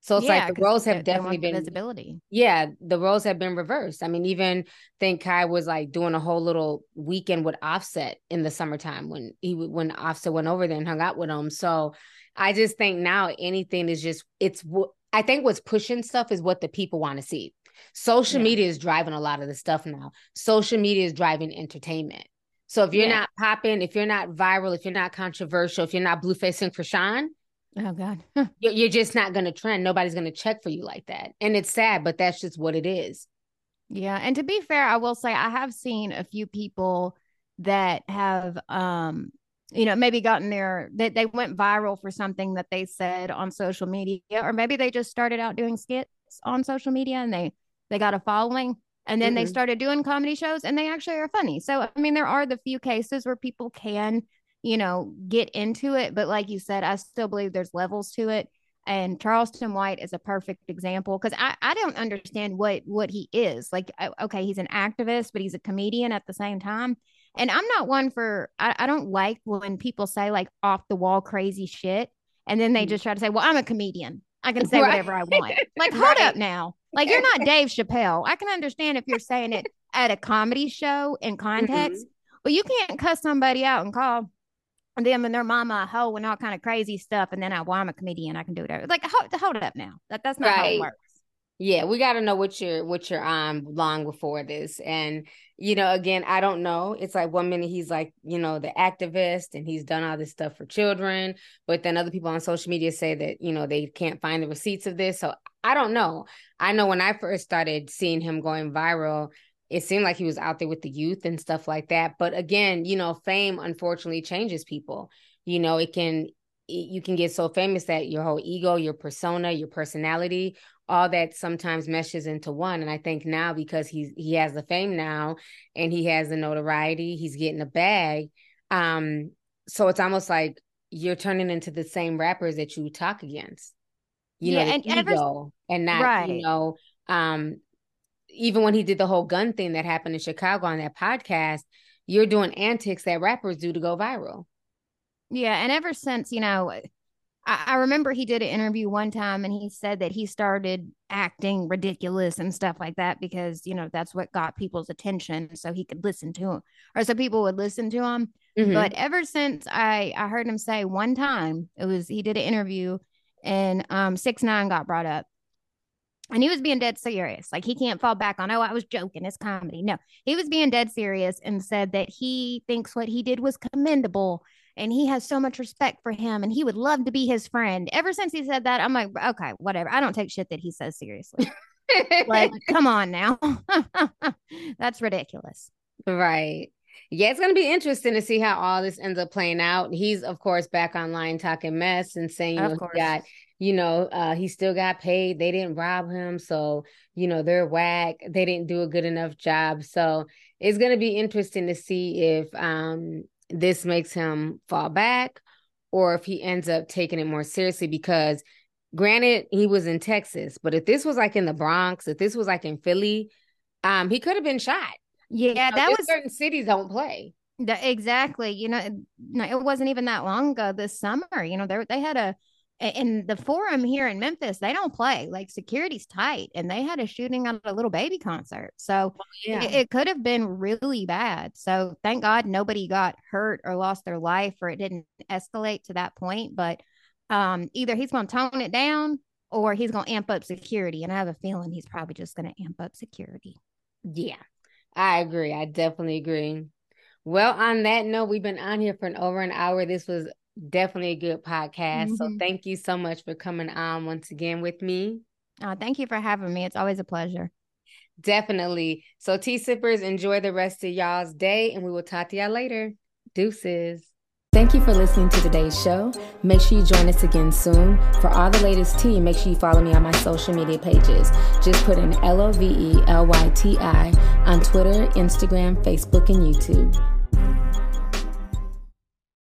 So it's Yeah, like the roles have definitely been visibility. Yeah, the roles have been reversed. I mean, even think Kai was like doing a whole little weekend with Offset in the summertime when he when Offset went over there and hung out with him. So I just think now anything is just it's what I think what's pushing stuff is what the people want to see. Social Yeah. media is driving a lot of the stuff now. Social media is driving entertainment. So if you're Yeah. not popping, if you're not viral, if you're not controversial, if you're not Blueface and Chrisean, oh god you're, just not going to trend. Nobody's going to check for you like that. And it's sad, but that's just what it is. Yeah, and to be fair, I will say I have seen a few people that have um you know maybe gotten their that they went viral for something that they said on social media or maybe they just started out doing skits on social media and they they got a following and then they Mhm. started doing comedy shows and they actually are funny. So I mean there are the few cases where people can, you know, get into it, but like you said, I still believe there's levels to it and Charleston White is a perfect example because I, I don't understand what what he is like. Okay, he's an activist, but he's a comedian at the same time. And I'm not one for I, I don't like when people say like off the wall crazy shit. And then they mm-hmm. just try to say, well, I'm a comedian. I can say Right. whatever I want. Like, hold Right. up now. Like, you're not Dave Chappelle. I can understand if you're saying it at a comedy show in mm-hmm. context, but you can't cuss somebody out and call them and their mama a hoe and all kind of crazy stuff. And then I, well, I'm a comedian. I can do whatever. Like, hold, hold up now. That, that's not how it Right. works. Yeah, we got to know what you're what you're on long before this, and you know, again, I don't know. It's like one minute he's like, you know, the activist, and he's done all this stuff for children, but then other people on social media say that you know they can't find the receipts of this. So I don't know. I know when I first started seeing him going viral, it seemed like he was out there with the youth and stuff like that. But again, you know, fame unfortunately changes people. You know, it can it- you can get so famous that your whole ego, your persona, your personality, all that sometimes meshes into one. And I think now because he's he has the fame now and he has the notoriety, he's getting a bag. Um, so it's almost like you're turning into the same rappers that you talk against. You Yeah, know, and the ever- ego and not, Right. you know, um, even when he did the whole gun thing that happened in Chicago on that podcast, you're doing antics that rappers do to go viral. Yeah, and ever since, you know, I, I remember he did an interview one time and he said that he started acting ridiculous and stuff like that because, you know, that's what got people's attention so he could listen to him or so people would listen to him. Mhm. But ever since I I heard him say one time, it was he did an interview and um six nine got brought up. And he was being dead serious. Like he can't fall back on, oh, I was joking, it's comedy. No, he was being dead serious and said that he thinks what he did was commendable and he has so much respect for him and he would love to be his friend. Ever since he said that, I'm like, okay, whatever. I don't take shit that he says seriously. like, come on now. That's ridiculous. Right. Yeah, it's going to be interesting to see how all this ends up playing out. He's, of course, back online talking mess and saying, you Of know, course. he got, you know, uh, he still got paid. They didn't rob him. So, you know, they're whack. They didn't do a good enough job. So it's going to be interesting to see if um, this makes him fall back or if he ends up taking it more seriously because granted he was in Texas, but if this was like in the Bronx, if this was like in Philly, um, he could have been shot. Yeah, You know, that was certain cities don't play. The, exactly. You know, it- it wasn't even that long ago this summer. You know, they they had a in the forum here in Memphis, they don't play. Like security's tight and they had a shooting at a Lil Baby concert. So yeah. it, it could have been really bad. So thank God nobody got hurt or lost their life or it didn't escalate to that point. But um either he's gonna tone it down or he's gonna amp up security. And I have a feeling he's probably just gonna amp up security. Yeah, I agree. I definitely agree. Well, on that note, we've been on here for an over an hour. This was definitely a good podcast. So Mhm. thank you so much for coming on once again with me. Uh, thank you for having me. It's always a pleasure. Definitely. So tea sippers, enjoy the rest of y'all's day and we will talk to y'all later. Deuces. Thank you for listening to today's show. Make sure you join us again soon. For all the latest tea, make sure you follow me on my social media pages. Just put in L O V E L Y T I on Twitter, Instagram, Facebook, and YouTube.